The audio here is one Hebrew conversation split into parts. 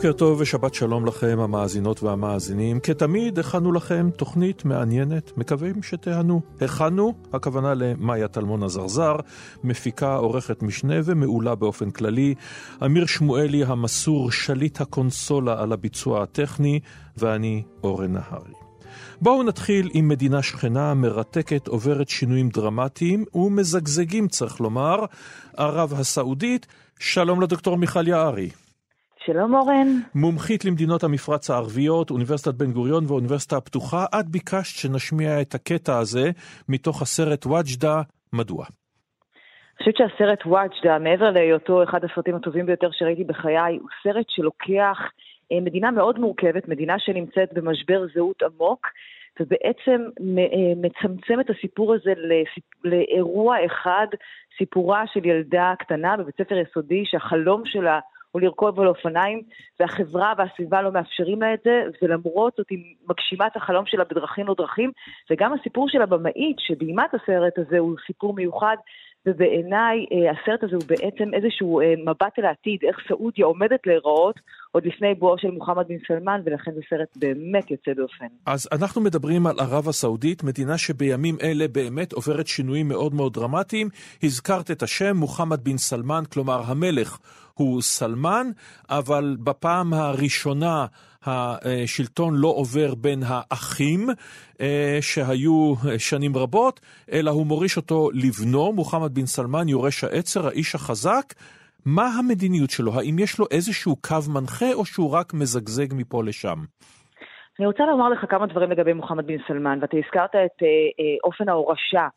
בוקר טוב ושבת שלום לכם, המאזינות והמאזינים. כתמיד, הכנו לכם תוכנית מעניינת, מקווים שתיהנו. הכנו, הכוונה למאיה טלמון הזרזר, מפיקה, עורכת משנה ומעולה באופן כללי. אמיר שמואלי המסור, שליט הקונסולה על הביצוע הטכני, ואני אורן נהרי. בואו נתחיל עם מדינה שכנה מרתקת, עוברת שינויים דרמטיים ומזגזגים, צריך לומר, ערב הסעודית. שלום לדוקטור מיכל יערי. שלום אורן. מומחית למדינות המפרץ הערביות, אוניברסיטת בן גוריון והאוניברסיטה הפתוחה, את ביקשת שנשמיע את הקטע הזה מתוך הסרט וג'דה, מדוע? אני חושבת שהסרט וג'דה, מעבר להיותו אחד הסרטים הטובים ביותר שראיתי בחיי, הוא סרט שלוקח אה, מדינה מאוד מורכבת, מדינה שנמצאת במשבר זהות עמוק, ובעצם אה, מצמצם את הסיפור הזה לאירוע אחד, סיפורה של ילדה קטנה בבית ספר יסודי, שהחלום שלה או לרכוב על אופניים, והחברה והסביבה לא מאפשרים לה את זה, ולמרות זאת היא מגשימה את החלום שלה בדרכים לא דרכים, וגם הסיפור של הבמאית שביימה את הסרט הזה הוא סיפור מיוחד, ובעיניי אה, הסרט הזה הוא בעצם איזשהו אה, מבט אל העתיד, איך סעודיה עומדת להיראות עוד לפני בואו של מוחמד בן סלמן, ולכן זה סרט באמת יוצא דופן. אז אנחנו מדברים על ערב הסעודית, מדינה שבימים אלה באמת עוברת שינויים מאוד מאוד דרמטיים. הזכרת את השם, מוחמד בן סלמן, כלומר המלך הוא סלמן, אבל בפעם הראשונה השלטון לא עובר בין האחים אה, שהיו שנים רבות, אלא הוא מוריש אותו לבנו, מוחמד בן סלמן, יורש העצר, האיש החזק. מה המדיניות שלו? האם יש לו איזשהו קו מנחה או שהוא רק מזגזג מפה לשם? אני רוצה לומר לך כמה דברים לגבי מוחמד בן סלמן, ואתה הזכרת את אה, אה, אופן ההורשה,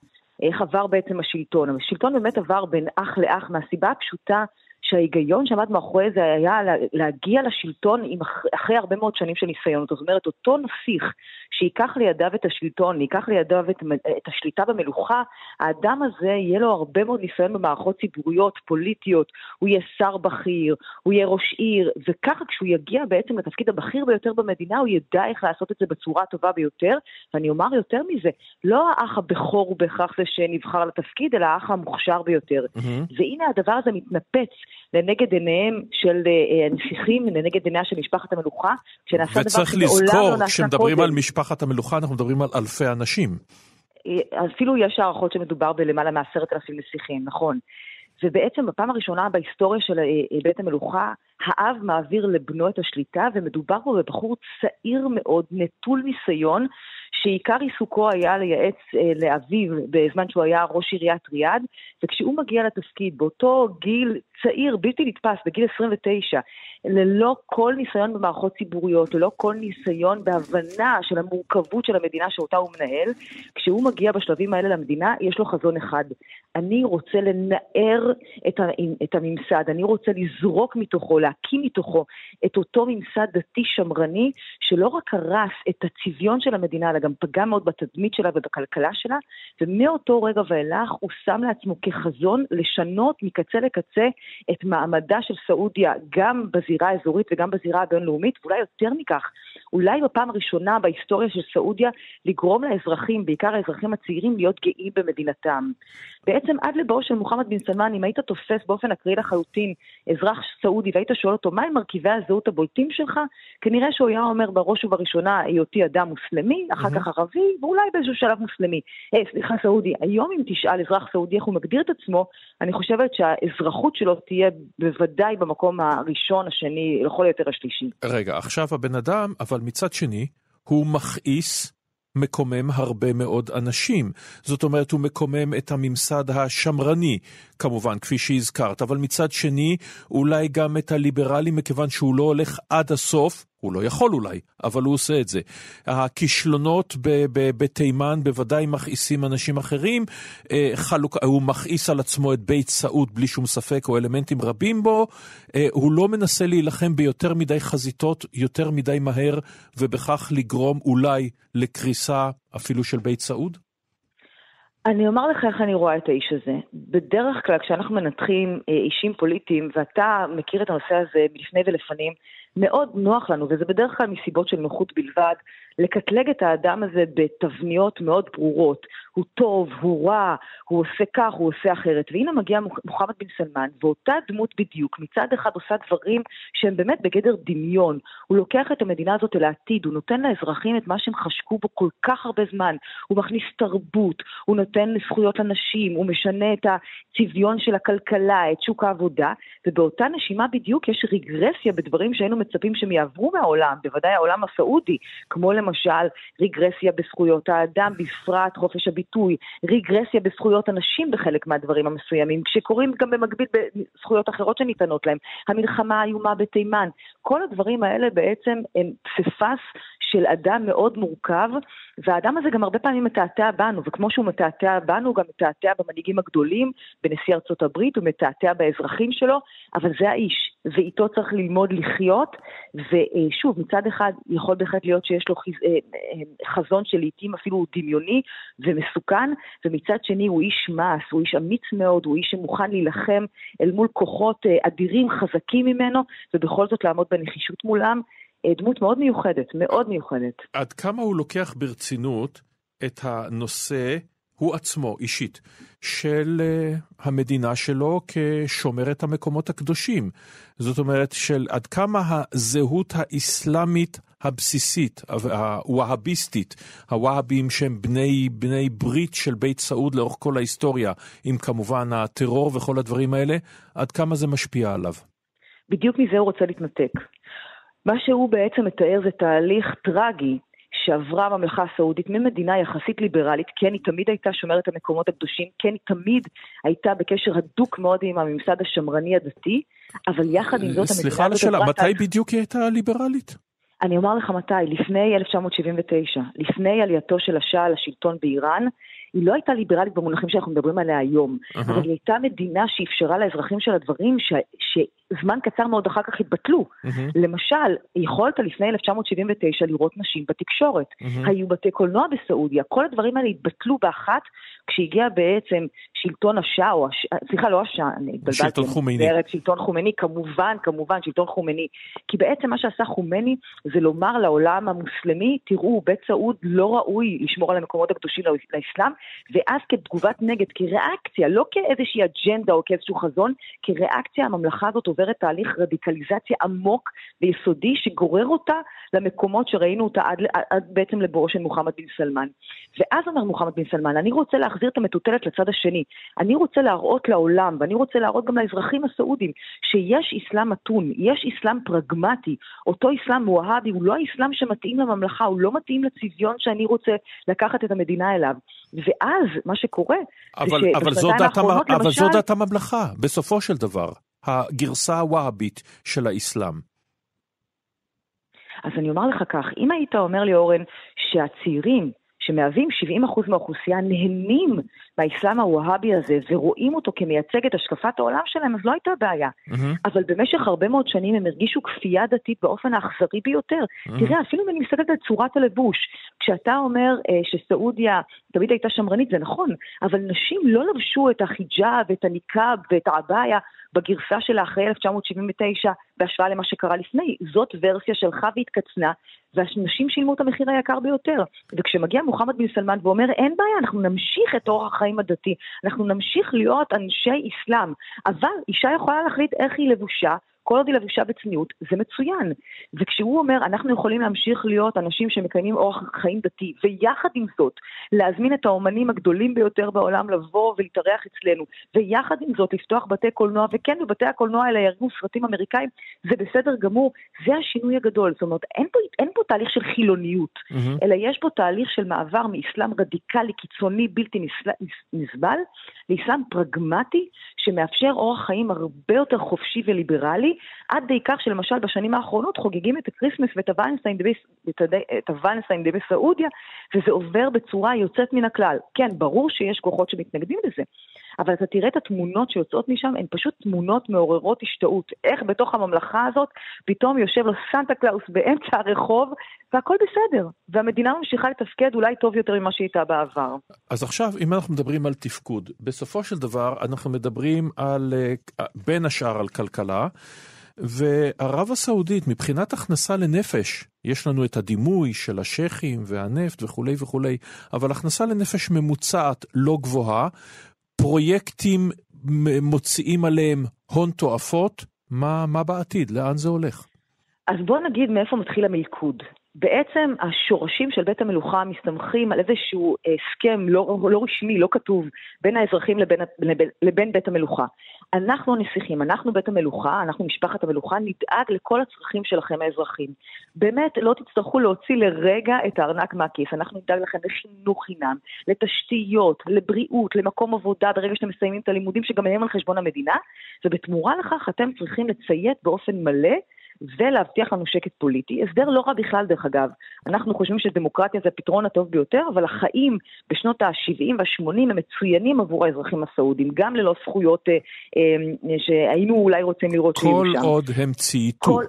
איך עבר בעצם השלטון. השלטון באמת עבר בין אח לאח מהסיבה הפשוטה שההיגיון שעמד מאחורי זה היה להגיע לשלטון עם אחרי הרבה מאוד שנים של ניסיון. זאת אומרת, אותו נסיך שייקח לידיו את השלטון, ייקח לידיו את, את השליטה במלוכה, האדם הזה יהיה לו הרבה מאוד ניסיון במערכות ציבוריות, פוליטיות, הוא יהיה שר בכיר, הוא יהיה ראש עיר, וככה כשהוא יגיע בעצם לתפקיד הבכיר ביותר במדינה, הוא ידע איך לעשות את זה בצורה הטובה ביותר, ואני אומר יותר מזה, לא האח הבכור הוא בהכרח זה שנבחר לתפקיד, אלא האח המוכשר ביותר. Mm-hmm. והנה הדבר הזה מתנפץ לנגד עיניהם של אה, הנסיכים, לנגד עיניה של משפחת המלוכה, שנעשה דבר שמעולם לא נעשה קודם. וצריך לזכור, כשמדברים על משפחת המלוכה, אנחנו מדברים על אלפי אנשים. אה, אפילו יש הערכות שמדובר בלמעלה מעשרת אלפים נסיכים, נכון. ובעצם בפעם הראשונה בהיסטוריה של אה, בית המלוכה, האב מעביר לבנו את השליטה, ומדובר פה בבחור צעיר מאוד, נטול ניסיון, שעיקר עיסוקו היה לייעץ אה, לאביו בזמן שהוא היה ראש עיריית ריאד, וכשהוא מגיע לתפקיד באותו גיל צעיר, בלתי נתפס, בגיל 29, ללא כל ניסיון במערכות ציבוריות, ללא כל ניסיון בהבנה של המורכבות של המדינה שאותה הוא מנהל, כשהוא מגיע בשלבים האלה למדינה, יש לו חזון אחד. אני רוצה לנער את, ה, את הממסד, אני רוצה לזרוק מתוכו, להקים מתוכו את אותו ממסד דתי שמרני, שלא רק הרס את הצביון של המדינה, אלא גם פגע מאוד בתדמית שלה ובכלכלה שלה, ומאותו רגע ואילך הוא שם לעצמו כחזון לשנות מקצה לקצה את מעמדה של סעודיה, גם בזירה האזורית וגם בזירה הבינלאומית, ואולי יותר מכך, אולי בפעם הראשונה בהיסטוריה של סעודיה, לגרום לאזרחים, בעיקר האזרחים הצעירים, להיות גאים במדינתם. בעצם עד לבואו של מוחמד בן סלמן, אם היית תופס באופן אקראי לחלוטין אזרח סעודי והיית שואל אותו מהם מרכיבי הזהות הבולטים שלך, כנראה שהוא היה אומר בראש ובראשונה היותי אדם מוסלמי, אחר mm-hmm. כך ערבי, ואולי באיזשהו שלב מוסלמי. אה, סליחה, סעודי. היום אם תשאל אזרח סעודי איך הוא מגדיר את עצמו, אני חושבת שהאזרחות שלו תהיה בוודאי במקום הראשון, השני, לכל היותר השלישי. רגע, עכשיו הבן אדם, אבל מצד שני, הוא מכעיס מקומם הרבה מאוד אנשים. זאת אומרת, הוא מקומם את הממסד השמרני, כמובן, כפי שהזכרת, אבל מצד שני, אולי גם את הליברלים, מכיוון שהוא לא הולך עד הסוף, הוא לא יכול אולי, אבל הוא עושה את זה. הכישלונות בתימן בוודאי מכעיסים אנשים אחרים, אה, חלוק, הוא מכעיס על עצמו את בית סעוד בלי שום ספק, או אלמנטים רבים בו, אה, הוא לא מנסה להילחם ביותר מדי חזיתות, יותר מדי מהר, ובכך לגרום אולי לקריסה אפילו של בית סעוד? אני אומר לך איך אני רואה את האיש הזה. בדרך כלל כשאנחנו מנתחים אה, אישים פוליטיים, ואתה מכיר את הנושא הזה מלפני ולפנים, מאוד נוח לנו, וזה בדרך כלל מסיבות של נוחות בלבד, לקטלג את האדם הזה בתבניות מאוד ברורות. הוא טוב, הוא רע, הוא עושה כך, הוא עושה אחרת. והנה מגיע מוחמד בן סלמן, ואותה דמות בדיוק, מצד אחד עושה דברים שהם באמת בגדר דמיון. הוא לוקח את המדינה הזאת אל העתיד, הוא נותן לאזרחים את מה שהם חשקו בו כל כך הרבה זמן. הוא מכניס תרבות, הוא נותן זכויות לנשים, הוא משנה את הצביון של הכלכלה, את שוק העבודה, ובאותה נשימה בדיוק יש רגרסיה בדברים שהיינו מצפים שהם יעברו מהעולם, בוודאי העולם הסעודי, כמו למשל רגרסיה בזכויות האדם, בפרט חופש הביטוי, רגרסיה בזכויות הנשים בחלק מהדברים המסוימים, שקורים גם במקביל בזכויות אחרות שניתנות להם, המלחמה האיומה בתימן, כל הדברים האלה בעצם הם פסיפס של אדם מאוד מורכב, והאדם הזה גם הרבה פעמים מתעתע בנו, וכמו שהוא מתעתע בנו, הוא גם מתעתע במנהיגים הגדולים, בנשיא ארצות הברית, הוא מתעתע באזרחים שלו, אבל זה האיש, ואיתו צריך ללמוד לחיות, ושוב, מצד אחד יכול בהחלט להיות שיש לו אה, אה, חזון שלעיתים אפילו הוא דמיוני ומסוכן, ומצד שני הוא איש מעש, הוא איש אמיץ מאוד, הוא איש שמוכן להילחם אל מול כוחות אה, אדירים, חזקים ממנו, ובכל זאת לעמוד בנחישות מולם. דמות מאוד מיוחדת, מאוד מיוחדת. עד כמה הוא לוקח ברצינות את הנושא, הוא עצמו, אישית, של uh, המדינה שלו כשומרת המקומות הקדושים. זאת אומרת, של עד כמה הזהות האסלאמית הבסיסית, הווהביסטית, הווהבים שהם בני, בני ברית של בית סעוד לאורך כל ההיסטוריה, עם כמובן הטרור וכל הדברים האלה, עד כמה זה משפיע עליו? בדיוק מזה הוא רוצה להתנתק. מה שהוא בעצם מתאר זה תהליך טרגי שעברה הממלכה הסעודית ממדינה יחסית ליברלית, כן, היא תמיד הייתה שומרת המקומות הקדושים, כן, היא תמיד הייתה בקשר הדוק מאוד עם הממסד השמרני הדתי, אבל יחד עם זאת המדינה... סליחה על השאלה, מתי בדיוק היא הייתה ליברלית? אני אומר לך מתי, לפני 1979, לפני עלייתו של השאה לשלטון באיראן, היא לא הייתה ליברלית במונחים שאנחנו מדברים עליה היום, uh-huh. אבל היא הייתה מדינה שאפשרה לאזרחים שלה דברים ש... שזמן קצר מאוד אחר כך התבטלו. Uh-huh. למשל, יכולת לפני 1979 לראות נשים בתקשורת. Uh-huh. היו בתי קולנוע בסעודיה, כל הדברים האלה התבטלו באחת כשהגיע בעצם שלטון השאה, או הש... סליחה, לא השאה, אני התבלבלתי. שלטון חומני. שלטון חומני, כמובן, כמובן, שלטון חומני. כי בעצם מה שעשה חומני זה לומר לעולם המוסלמי, תראו, בית סעוד לא ראוי לשמור על המקומות הקדושים לאסלאם, ואז כתגובת נגד, כריאקציה, לא כאיזושהי אג'נדה או כאיזשהו חזון, כריאקציה הממלכה הזאת עוברת תהליך רדיקליזציה עמוק ויסודי שגורר אותה למקומות שראינו אותה עד, עד בעצם לבואו של מוחמד בן סלמן. ואז אומר מוחמד בן סלמן, אני רוצה להחזיר את המטוטלת לצד השני. אני רוצה להראות לעולם, ואני רוצה להראות גם לאזרחים הסעודים, שיש אסלאם מתון, יש אסלאם פרגמטי. אותו אסלאם מואהבי הוא לא האסלאם שמתאים לממלכה, הוא לא מתאים לצביון שאני רוצה לקחת את המדינה אליו. ואז מה שקורה, אבל, זה שבשנתיים האחרונות למשל... אבל זו דת הממלכה, בסופו של דבר, הגרסה הוואהבית של האסלאם. אז אני אומר לך כך, אם היית אומר לי, אורן, שהצעירים שמהווים 70% מהאוכלוסייה נהנים מהאסלאם הווהאבי הזה ורואים אותו כמייצג את השקפת העולם שלהם, אז לא הייתה בעיה. Mm-hmm. אבל במשך הרבה מאוד שנים הם הרגישו כפייה דתית באופן האכזרי ביותר. Mm-hmm. תראה, אפילו אם אני מסתכלת על צורת הלבוש, כשאתה אומר אה, שסעודיה תמיד הייתה שמרנית, זה נכון, אבל נשים לא לבשו את החיג'אב, את הניקאב ואת העבאיה בגרסה שלה אחרי 1979 בהשוואה למה שקרה לפני. זאת ורסיה שלך והתקצנה, והנשים שילמו את המחיר היקר ביותר. וכשמגיע מוחמד בן סלמן ואומר, אין בעיה, אנחנו נמשיך את אורח החיים הדתי, אנחנו נמשיך להיות אנשי אסלאם, אבל אישה יכולה להחליט איך היא לבושה, כל עוד היא לבושה בצניעות, זה מצוין. וכשהוא אומר, אנחנו יכולים להמשיך להיות אנשים שמקיימים אורח חיים דתי, ויחד עם זאת, להזמין את האומנים הגדולים ביותר בעולם לבוא ולהתארח אצלנו, ויחד עם זאת לפתוח בתי קולנוע, וכן, בבתי הקולנוע האלה יראו סרטים אמריקאים, זה בסדר גמור, זה השינוי הגדול. זאת אומרת, אין פה, אין פה תהליך של חילוניות, mm-hmm. אלא יש פה תהליך של מעבר מאסלאם רדיקלי, קיצוני, בלתי. נסבל, לאסלאם פרגמטי, שמאפשר אורח חיים הרבה יותר חופשי וליברלי, עד די כך שלמשל בשנים האחרונות חוגגים את ה Christmas ואת ה Valentine's Day בסעודיה, וזה עובר בצורה יוצאת מן הכלל. כן, ברור שיש כוחות שמתנגדים לזה, אבל אתה תראה את התמונות שיוצאות משם, הן פשוט תמונות מעוררות השתאות. איך בתוך הממלכה הזאת פתאום יושב לו סנטה קלאוס באמצע הרחוב, והכל בסדר. והמדינה ממשיכה לתפקד אולי טוב יותר ממה שהיא הייתה בעבר. אז עכשיו, אם אנחנו מדברים על תפקוד, בסופו של דבר אנחנו מדברים על, אה, בין השאר על כלכלה. וערב הסעודית, מבחינת הכנסה לנפש, יש לנו את הדימוי של השייחים והנפט וכולי וכולי, אבל הכנסה לנפש ממוצעת לא גבוהה, פרויקטים מוציאים עליהם הון תועפות, מה, מה בעתיד? לאן זה הולך? אז בוא נגיד מאיפה מתחיל המלכוד. בעצם השורשים של בית המלוכה מסתמכים על איזשהו הסכם לא, לא רשמי, לא כתוב, בין האזרחים לבין, לבין, לבין בית המלוכה. אנחנו הנסיכים, אנחנו בית המלוכה, אנחנו משפחת המלוכה, נדאג לכל הצרכים שלכם האזרחים. באמת, לא תצטרכו להוציא לרגע את הארנק מהכיס, אנחנו נדאג לכם לחינוך חינם, לתשתיות, לבריאות, למקום עבודה ברגע שאתם מסיימים את הלימודים, שגם הם על חשבון המדינה, ובתמורה לכך אתם צריכים לציית באופן מלא ולהבטיח לנו שקט פוליטי. הסדר לא רע בכלל, דרך אגב. אנחנו חושבים שדמוקרטיה זה הפתרון הטוב ביותר, אבל החיים בשנות ה-70 וה-80 הם מצוינים עבור האזרחים הסעודים, גם ללא זכויות אה, אה, שהיינו אולי רוצים לראות שיהיו שם. כל עוד הם צייתו. כל...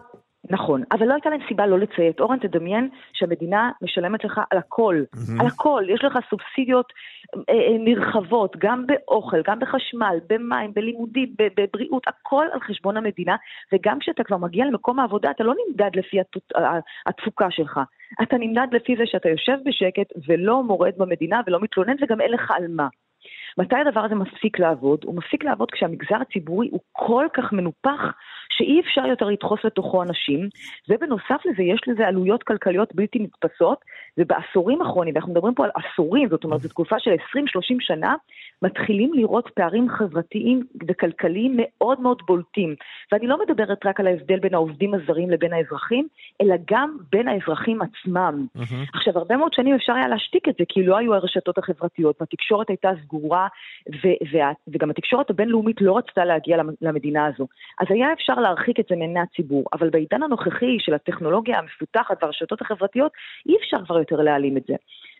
נכון, אבל לא הייתה להם סיבה לא לציית. אורן, תדמיין שהמדינה משלמת לך על הכל, mm-hmm. על הכל. יש לך סובסידיות אה, אה, נרחבות, גם באוכל, גם בחשמל, במים, בלימודים, בבריאות, הכל על חשבון המדינה, וגם כשאתה כבר מגיע למקום העבודה, אתה לא נמדד לפי התפוקה שלך. אתה נמדד לפי זה שאתה יושב בשקט ולא מורד במדינה ולא מתלונן, וגם אין לך על מה. מתי הדבר הזה מפסיק לעבוד? הוא מפסיק לעבוד כשהמגזר הציבורי הוא כל כך מנופח, שאי אפשר יותר לדחוס לתוכו אנשים, ובנוסף לזה יש לזה עלויות כלכליות בלתי נתפסות, ובעשורים האחרונים, ואנחנו מדברים פה על עשורים, זאת אומרת, זו תקופה של 20-30 שנה, מתחילים לראות פערים חברתיים וכלכליים מאוד מאוד בולטים. ואני לא מדברת רק על ההבדל בין העובדים הזרים לבין האזרחים, אלא גם בין האזרחים עצמם. Mm-hmm. עכשיו, הרבה מאוד שנים אפשר היה להשתיק את זה, כי לא היו הרשתות החברתיות, והתקשורת הייתה סגורה, וגם התקשורת הבינלאומית לא רצתה להגיע למדינה הזו. אז היה אפשר להרחיק את זה מעיני הציבור, אבל בעידן הנוכחי של הטכנולוגיה המפותחת והרשתות החברתיות, אי אפשר כבר יותר להעלים את זה.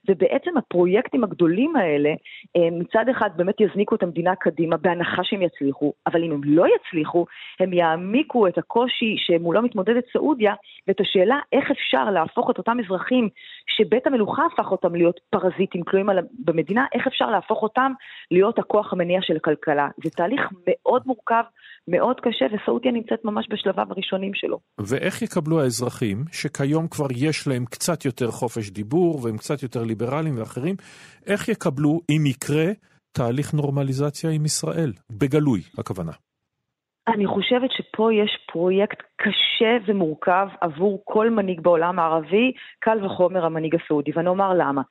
ובעצם הפרויקטים הגדולים האלה, אה, מצד אחד באמת יזניקו את המדינה קדימה, בהנחה שהם יצליחו, אבל אם הם לא יצליחו, הם יעמיקו את הקושי שמולו מתמודדת סעודיה, ואת השאלה איך אפשר להפוך את אותם אזרחים שבית המלוכה הפך אותם להיות פרזיטים תלויים במדינה, איך אפשר להפוך אותם להיות הכוח המניע של הכלכלה. זה תהליך מאוד מורכב, מאוד קשה, וסעודיה נמצאת ממש בשלביו הראשונים שלו. ואיך יקבלו האזרחים, שכיום כבר יש להם קצת יותר חופש דיבור והם קצת יותר ליברליים ואחרים, איך יקבלו, אם יקרה, תהליך נורמליזציה עם ישראל? בגלוי, הכוונה. אני חושבת שפה יש פרויקט קשה ומורכב עבור כל מנהיג בעולם הערבי, קל וחומר המנהיג הסעודי, ואני אומר למה.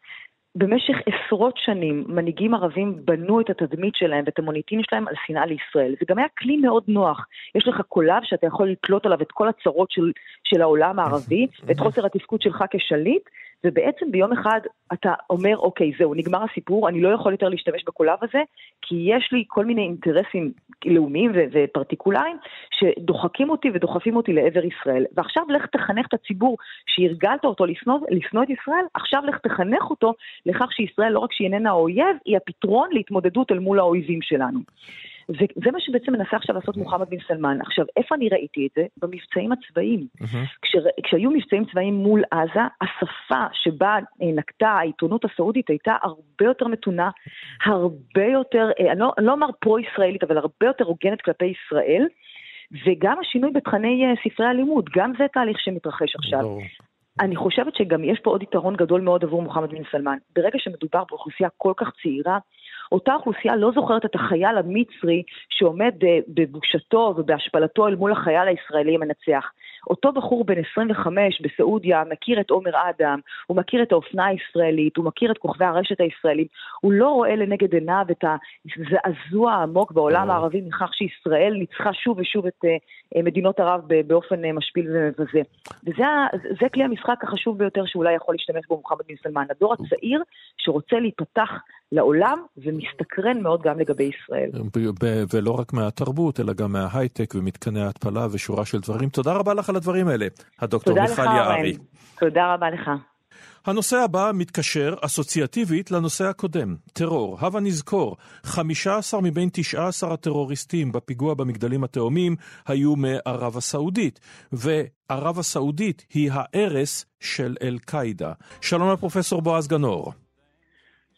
במשך עשרות שנים מנהיגים ערבים בנו את התדמית שלהם ואת המוניטין שלהם על שנאה לישראל. זה גם היה כלי מאוד נוח. יש לך קולב שאתה יכול לתלות עליו את כל הצרות של, של העולם הערבי ואת חוסר התפקוד שלך כשליט, ובעצם ביום אחד אתה אומר, אוקיי, זהו, נגמר הסיפור, אני לא יכול יותר להשתמש בקולב הזה, כי יש לי כל מיני אינטרסים לאומיים ו- ופרטיקולריים שדוחקים אותי ודוחפים אותי לעבר ישראל. ועכשיו לך תחנך את הציבור שהרגלת אותו לשנוא, לשנוא את ישראל, עכשיו לך תחנך אותו לכך שישראל לא רק שהיא איננה האויב, היא הפתרון להתמודדות אל מול האויבים שלנו. וזה מה שבעצם מנסה עכשיו לעשות מוחמד בן סלמן. עכשיו, איפה אני ראיתי את זה? במבצעים הצבאיים. כש, כשהיו מבצעים צבאיים מול עזה, השפה שבה אה, נקטה העיתונות הסעודית הייתה הרבה יותר מתונה, הרבה יותר, אה, אני לא, אני לא אומר פרו-ישראלית, אבל הרבה יותר הוגנת כלפי ישראל. וגם השינוי בתכני אה, ספרי הלימוד, גם זה תהליך שמתרחש עכשיו. אני חושבת שגם יש פה עוד יתרון גדול מאוד עבור מוחמד בן סלמן. ברגע שמדובר באוכלוסייה כל כך צעירה, אותה אוכלוסייה לא זוכרת את החייל המצרי שעומד אה, בבושתו ובהשפלתו אל מול החייל הישראלי המנצח. אותו בחור בן 25 בסעודיה מכיר את עומר אדם, הוא מכיר את האופנה הישראלית, הוא מכיר את כוכבי הרשת הישראלים, הוא לא רואה לנגד עיניו את הזעזוע העמוק בעולם הערבי מכך שישראל ניצחה שוב ושוב את uh, מדינות ערב באופן משפיל ומבזה. וזה כלי המשחק החשוב ביותר שאולי יכול להשתמש בו מוחמד בן סלמן, הדור הצעיר שרוצה להיפתח לעולם ומסתקרן מאוד גם לגבי ישראל. ולא רק מהתרבות, אלא גם מההייטק ומתקני ההתפלה ושורה של דברים. תודה רבה לך על הדברים האלה, הדוקטור מיכל יערי. תודה רבה לך. הנושא הבא מתקשר אסוציאטיבית לנושא הקודם, טרור. הבה נזכור, 15 מבין 19 הטרוריסטים בפיגוע במגדלים התאומים היו מערב הסעודית, וערב הסעודית היא הערש של אל-קאעידה. שלום לפרופסור בועז גנור.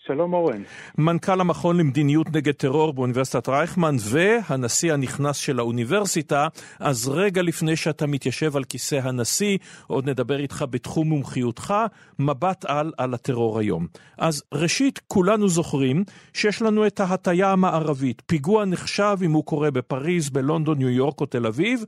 שלום אורן. מנכ"ל המכון למדיניות נגד טרור באוניברסיטת רייכמן והנשיא הנכנס של האוניברסיטה. אז רגע לפני שאתה מתיישב על כיסא הנשיא, עוד נדבר איתך בתחום מומחיותך, מבט על על הטרור היום. אז ראשית, כולנו זוכרים שיש לנו את ההטייה המערבית. פיגוע נחשב אם הוא קורה בפריז, בלונדון, ניו יורק או תל אביב,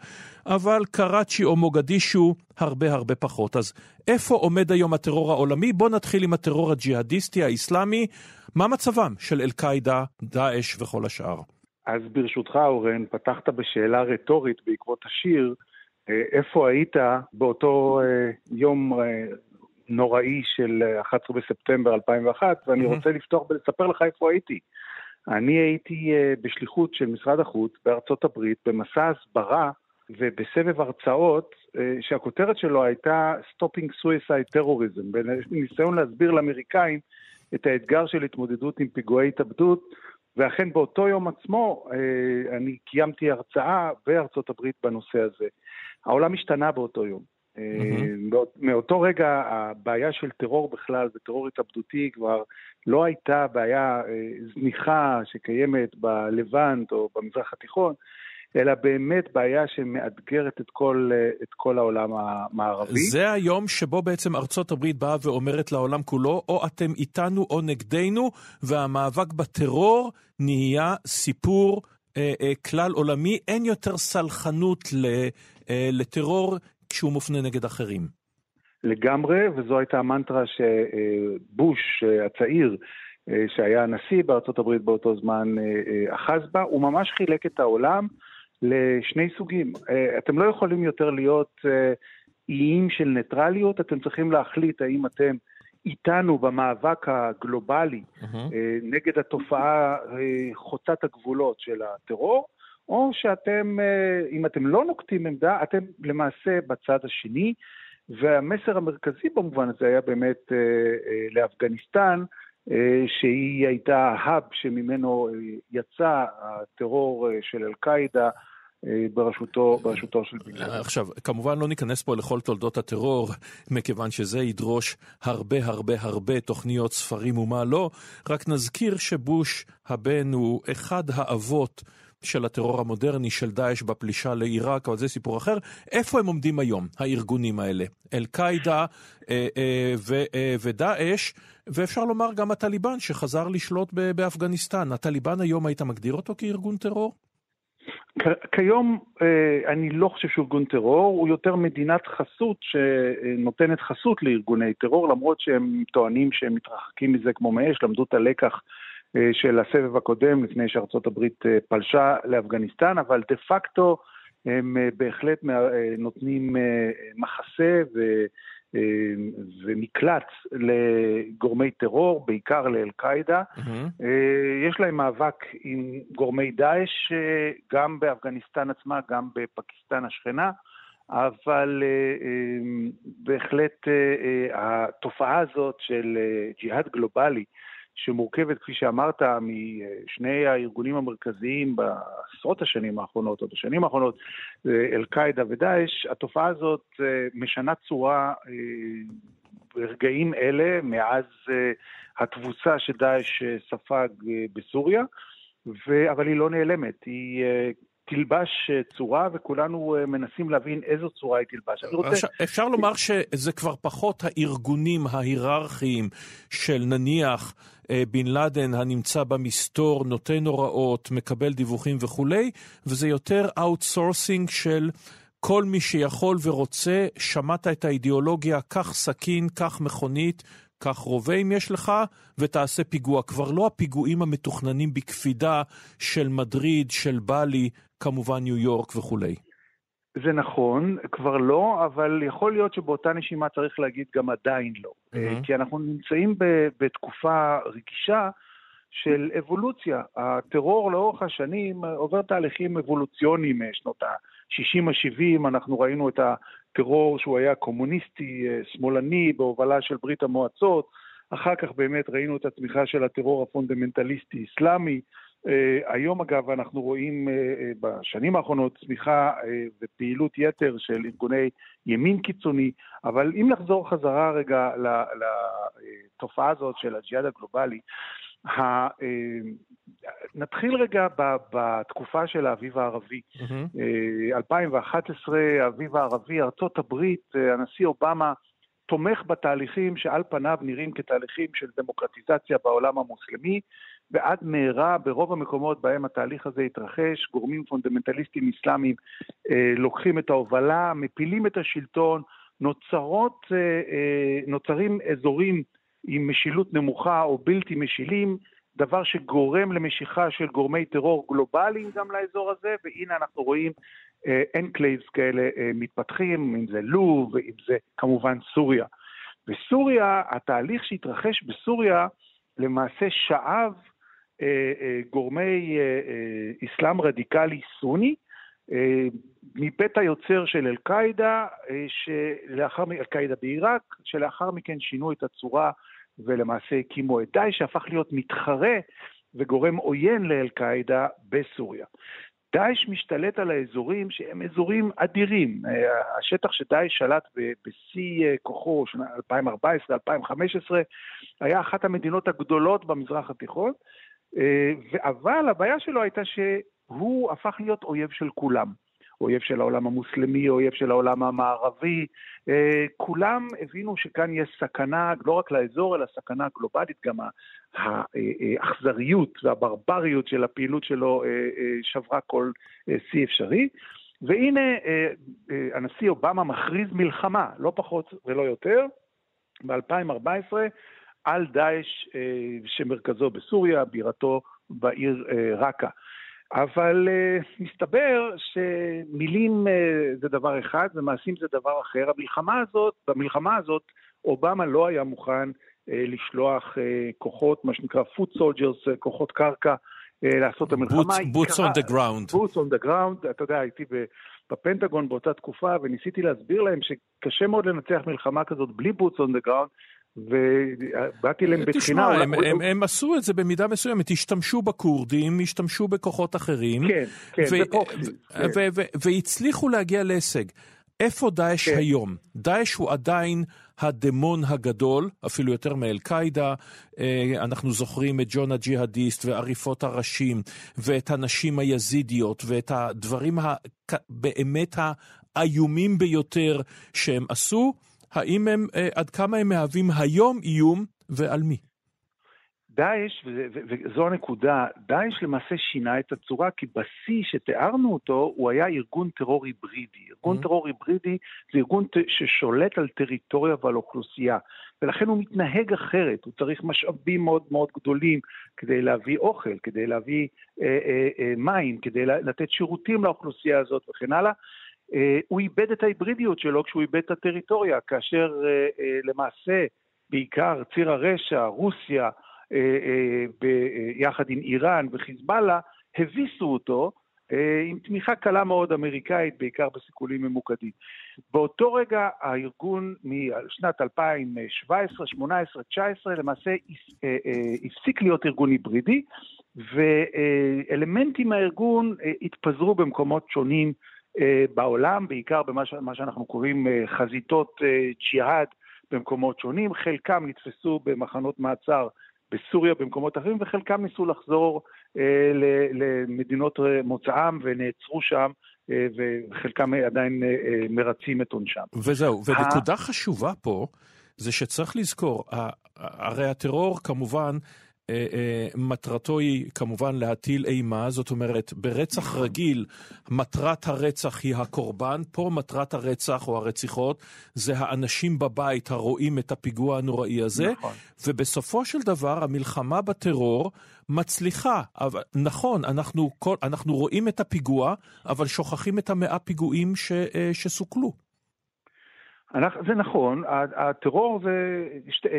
אבל קראצ'י או מוגדישו הרבה הרבה פחות. אז איפה עומד היום הטרור העולמי? בוא נתחיל עם הטרור הג'יהאדיסטי האיסלאמי. מה מצבם של אל-קאעידה, דאעש וכל השאר? אז ברשותך, אורן, פתחת בשאלה רטורית בעקבות השיר. אה, איפה היית באותו אה, יום אה, נוראי של 11 בספטמבר 2001, ואני mm-hmm. רוצה לפתוח ולספר לך איפה הייתי. אני הייתי בשליחות של משרד החוץ בארצות הברית במסע הסברה ובסבב הרצאות שהכותרת שלו הייתה Stopping Suicide Terrorism, בניסיון להסביר לאמריקאים את האתגר של התמודדות עם פיגועי התאבדות, ואכן באותו יום עצמו אה, אני קיימתי הרצאה בארצות הברית בנושא הזה. העולם השתנה באותו יום. Mm-hmm. מאותו רגע הבעיה של טרור בכלל וטרור התאבדותי כבר לא הייתה בעיה אה, זניחה שקיימת בלבנט או במזרח התיכון, אלא באמת בעיה שמאתגרת את כל, את כל העולם המערבי. זה היום שבו בעצם ארצות הברית באה ואומרת לעולם כולו, או אתם איתנו או נגדנו, והמאבק בטרור נהיה סיפור אה, אה, כלל עולמי. אין יותר סלחנות ל, אה, לטרור כשהוא מופנה נגד אחרים. לגמרי, וזו הייתה המנטרה שבוש אה, הצעיר, אה, שהיה הנשיא בארצות הברית באותו זמן, אה, אחז בה, הוא ממש חילק את העולם. לשני סוגים. אה, אתם לא יכולים יותר להיות אה, איים של ניטרליות, אתם צריכים להחליט האם אתם איתנו במאבק הגלובלי uh-huh. נגד התופעה חוצת הגבולות של הטרור, או שאתם, אם אתם לא נוקטים עמדה, אתם למעשה בצד השני. והמסר המרכזי במובן הזה היה באמת לאפגניסטן, שהיא הייתה ההאב שממנו יצא הטרור של אל-קאעידה אה, בראשותו, בראשותו של בן עכשיו, כמובן לא ניכנס פה לכל תולדות הטרור, מכיוון שזה ידרוש הרבה הרבה הרבה תוכניות, ספרים ומה לא, רק נזכיר שבוש הבן הוא אחד האבות של הטרור המודרני של דאעש בפלישה לעיראק, אבל זה סיפור אחר. איפה הם עומדים היום, הארגונים האלה? אל-קאעידה אה, אה, אה, ודאעש, ואפשר לומר גם הטליבן שחזר לשלוט באפגניסטן. הטליבן היום, היית מגדיר אותו כארגון טרור? כיום אה, אני לא חושב שהוא ארגון טרור, הוא יותר מדינת חסות שנותנת חסות לארגוני טרור, למרות שהם טוענים שהם מתרחקים מזה כמו מאש, למדו את הלקח אה, של הסבב הקודם לפני שארצות הברית אה, פלשה לאפגניסטן, אבל דה פקטו הם בהחלט נותנים מחסה ו... ומקלט לגורמי טרור, בעיקר לאל-קאעידה. Mm-hmm. יש להם מאבק עם גורמי דאעש, אה, גם באפגניסטן עצמה, גם בפקיסטן השכנה, אבל אה, בהחלט התופעה הזאת של ג'יהאד גלובלי, שמורכבת, כפי שאמרת, משני הארגונים המרכזיים בעשרות השנים האחרונות, או בשנים האחרונות, אל-קאעידה ודאעש, התופעה הזאת אה, משנה צורה אה, ברגעים אלה, מאז אה, התבוסה שדאעש ספג בסוריה. אבל היא לא נעלמת, היא תלבש צורה, וכולנו מנסים להבין איזו צורה היא תלבש. רוצה... אפשר לומר שזה כבר פחות הארגונים ההיררכיים של נניח אה, בן לאדן הנמצא במסתור, נותן הוראות, מקבל דיווחים וכולי, וזה יותר outsourcing של כל מי שיכול ורוצה, שמעת את האידיאולוגיה, קח סכין, קח מכונית, קח רובה אם יש לך, ותעשה פיגוע. כבר לא הפיגועים המתוכננים בקפידה של מדריד, של באלי, כמובן ניו יורק וכולי. זה נכון, כבר לא, אבל יכול להיות שבאותה נשימה צריך להגיד גם עדיין לא. Mm-hmm. כי אנחנו נמצאים בתקופה רגישה של אבולוציה. הטרור לאורך השנים עובר תהליכים אבולוציוניים משנות ה-60-70, אנחנו ראינו את הטרור שהוא היה קומוניסטי, אה, שמאלני, בהובלה של ברית המועצות, אחר כך באמת ראינו את התמיכה של הטרור הפונדמנטליסטי-אסלאמי, היום אגב אנחנו רואים בשנים האחרונות צמיחה ופעילות יתר של ארגוני ימין קיצוני, אבל אם נחזור חזרה רגע לתופעה הזאת של הג'יהאד הגלובלי, ה... נתחיל רגע בתקופה של האביב הערבי. Mm-hmm. 2011, האביב הערבי, ארצות הברית, הנשיא אובמה תומך בתהליכים שעל פניו נראים כתהליכים של דמוקרטיזציה בעולם המוסלמי, ועד מהרה ברוב המקומות בהם התהליך הזה התרחש, גורמים פונדמנטליסטים אסלאמיים אה, לוקחים את ההובלה, מפילים את השלטון, נוצרות, אה, אה, נוצרים אזורים עם משילות נמוכה או בלתי משילים, דבר שגורם למשיכה של גורמי טרור גלובליים גם לאזור הזה, והנה אנחנו רואים enclaves אה, כאלה אה, מתפתחים, אם זה לוב, ואם זה כמובן סוריה. בסוריה, התהליך שהתרחש בסוריה למעשה שאב גורמי אה, אה, אסלאם רדיקלי סוני, אה, מבית היוצר של אל-קאעידה, אה, שלאחר אל-קאעידה בעיראק, שלאחר מכן שינו את הצורה ולמעשה הקימו את דאעש, שהפך להיות מתחרה וגורם עוין לאל-קאעידה בסוריה. דאעש משתלט על האזורים שהם אזורים אדירים. אה, השטח שדאעש שלט בשיא כוחו, שנה 2014-2015, היה אחת המדינות הגדולות במזרח התיכון, אה, אבל הבעיה שלו הייתה שהוא הפך להיות אויב של כולם. אויב של העולם המוסלמי, אויב של העולם המערבי. אה, כולם הבינו שכאן יש סכנה, לא רק לאזור, אלא סכנה גלובלית, גם האכזריות והברבריות של הפעילות שלו אה, שברה כל שיא אפשרי. והנה הנשיא אובמה מכריז מלחמה, לא פחות ולא יותר, ב-2014, על דאעש שמרכזו בסוריה, בירתו בעיר רקה. אבל uh, מסתבר שמילים uh, זה דבר אחד ומעשים זה דבר אחר. המלחמה הזאת, במלחמה הזאת אובמה לא היה מוכן uh, לשלוח uh, כוחות, מה שנקרא foot soldiers, uh, כוחות קרקע, uh, לעשות את המלחמה. boots on the ground. boots on the ground, אתה יודע, הייתי בפנטגון באותה תקופה וניסיתי להסביר להם שקשה מאוד לנצח מלחמה כזאת בלי boots on the ground. ובאתי אליהם בתחינה. תשמע, הם, הם, הם עשו את זה במידה מסוימת, השתמשו בכורדים, השתמשו בכוחות אחרים. כן, כן, בפרוקסי. כן. והצליחו להגיע להישג. איפה דאעש כן. היום? דאעש הוא עדיין הדמון הגדול, אפילו יותר מאל-קאעידה. אה, אנחנו זוכרים את ג'ון הג'יהאדיסט ועריפות הראשים, ואת הנשים היזידיות, ואת הדברים באמת האיומים ביותר שהם עשו. האם הם, אה, עד כמה הם מהווים היום איום ועל מי? דאעש, וזו הנקודה, דאעש למעשה שינה את הצורה, כי בשיא שתיארנו אותו, הוא היה ארגון טרור היברידי. ארגון mm-hmm. טרור היברידי זה ארגון ששולט על טריטוריה ועל אוכלוסייה, ולכן הוא מתנהג אחרת, הוא צריך משאבים מאוד מאוד גדולים כדי להביא אוכל, כדי להביא אה, אה, אה, מים, כדי לתת שירותים לאוכלוסייה הזאת וכן הלאה. אה, הוא איבד את ההיברידיות שלו כשהוא איבד את הטריטוריה, כאשר אה, אה, למעשה בעיקר ציר הרשע, רוסיה, יחד עם איראן וחיזבאללה, הביסו אותו עם תמיכה קלה מאוד אמריקאית, בעיקר בסיכולים ממוקדים. באותו רגע הארגון משנת 2017, 2018, 2019 למעשה הפסיק להיות ארגון היברידי, ואלמנטים מהארגון התפזרו במקומות שונים בעולם, בעיקר במה שאנחנו קוראים אה, חזיתות אה, ג'יהאד במקומות שונים, חלקם נתפסו במחנות מעצר בסוריה במקומות אחרים, וחלקם ניסו לחזור למדינות מוצאם ונעצרו שם. וחלקם עדיין מרצים את עונשם. וזהו, ונקודה חשובה פה זה שצריך לזכור, הרי הטרור כמובן אה, אה, מטרתו היא כמובן להטיל אימה, זאת אומרת, ברצח רגיל, מטרת הרצח היא הקורבן, פה מטרת הרצח או הרציחות זה האנשים בבית הרואים את הפיגוע הנוראי הזה, נכון. ובסופו של דבר המלחמה בטרור מצליחה. אבל, נכון, אנחנו, כל, אנחנו רואים את הפיגוע, אבל שוכחים את המאה פיגועים ש, אה, שסוכלו. זה נכון, הטרור זה,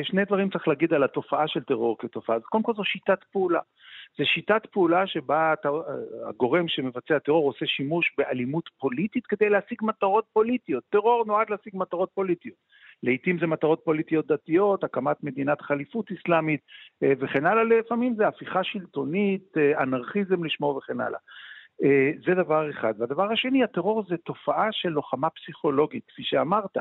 שני דברים צריך להגיד על התופעה של טרור כתופעה. קודם כל זו שיטת פעולה. זו שיטת פעולה שבה הגורם שמבצע טרור עושה שימוש באלימות פוליטית כדי להשיג מטרות פוליטיות. טרור נועד להשיג מטרות פוליטיות. לעתים זה מטרות פוליטיות דתיות, הקמת מדינת חליפות אסלאמית אה, וכן הלאה, לפעמים זה הפיכה שלטונית, אה, אנרכיזם לשמו וכן הלאה. אה, זה דבר אחד. והדבר השני, הטרור זה תופעה של לוחמה פסיכולוגית, כפי שאמרת.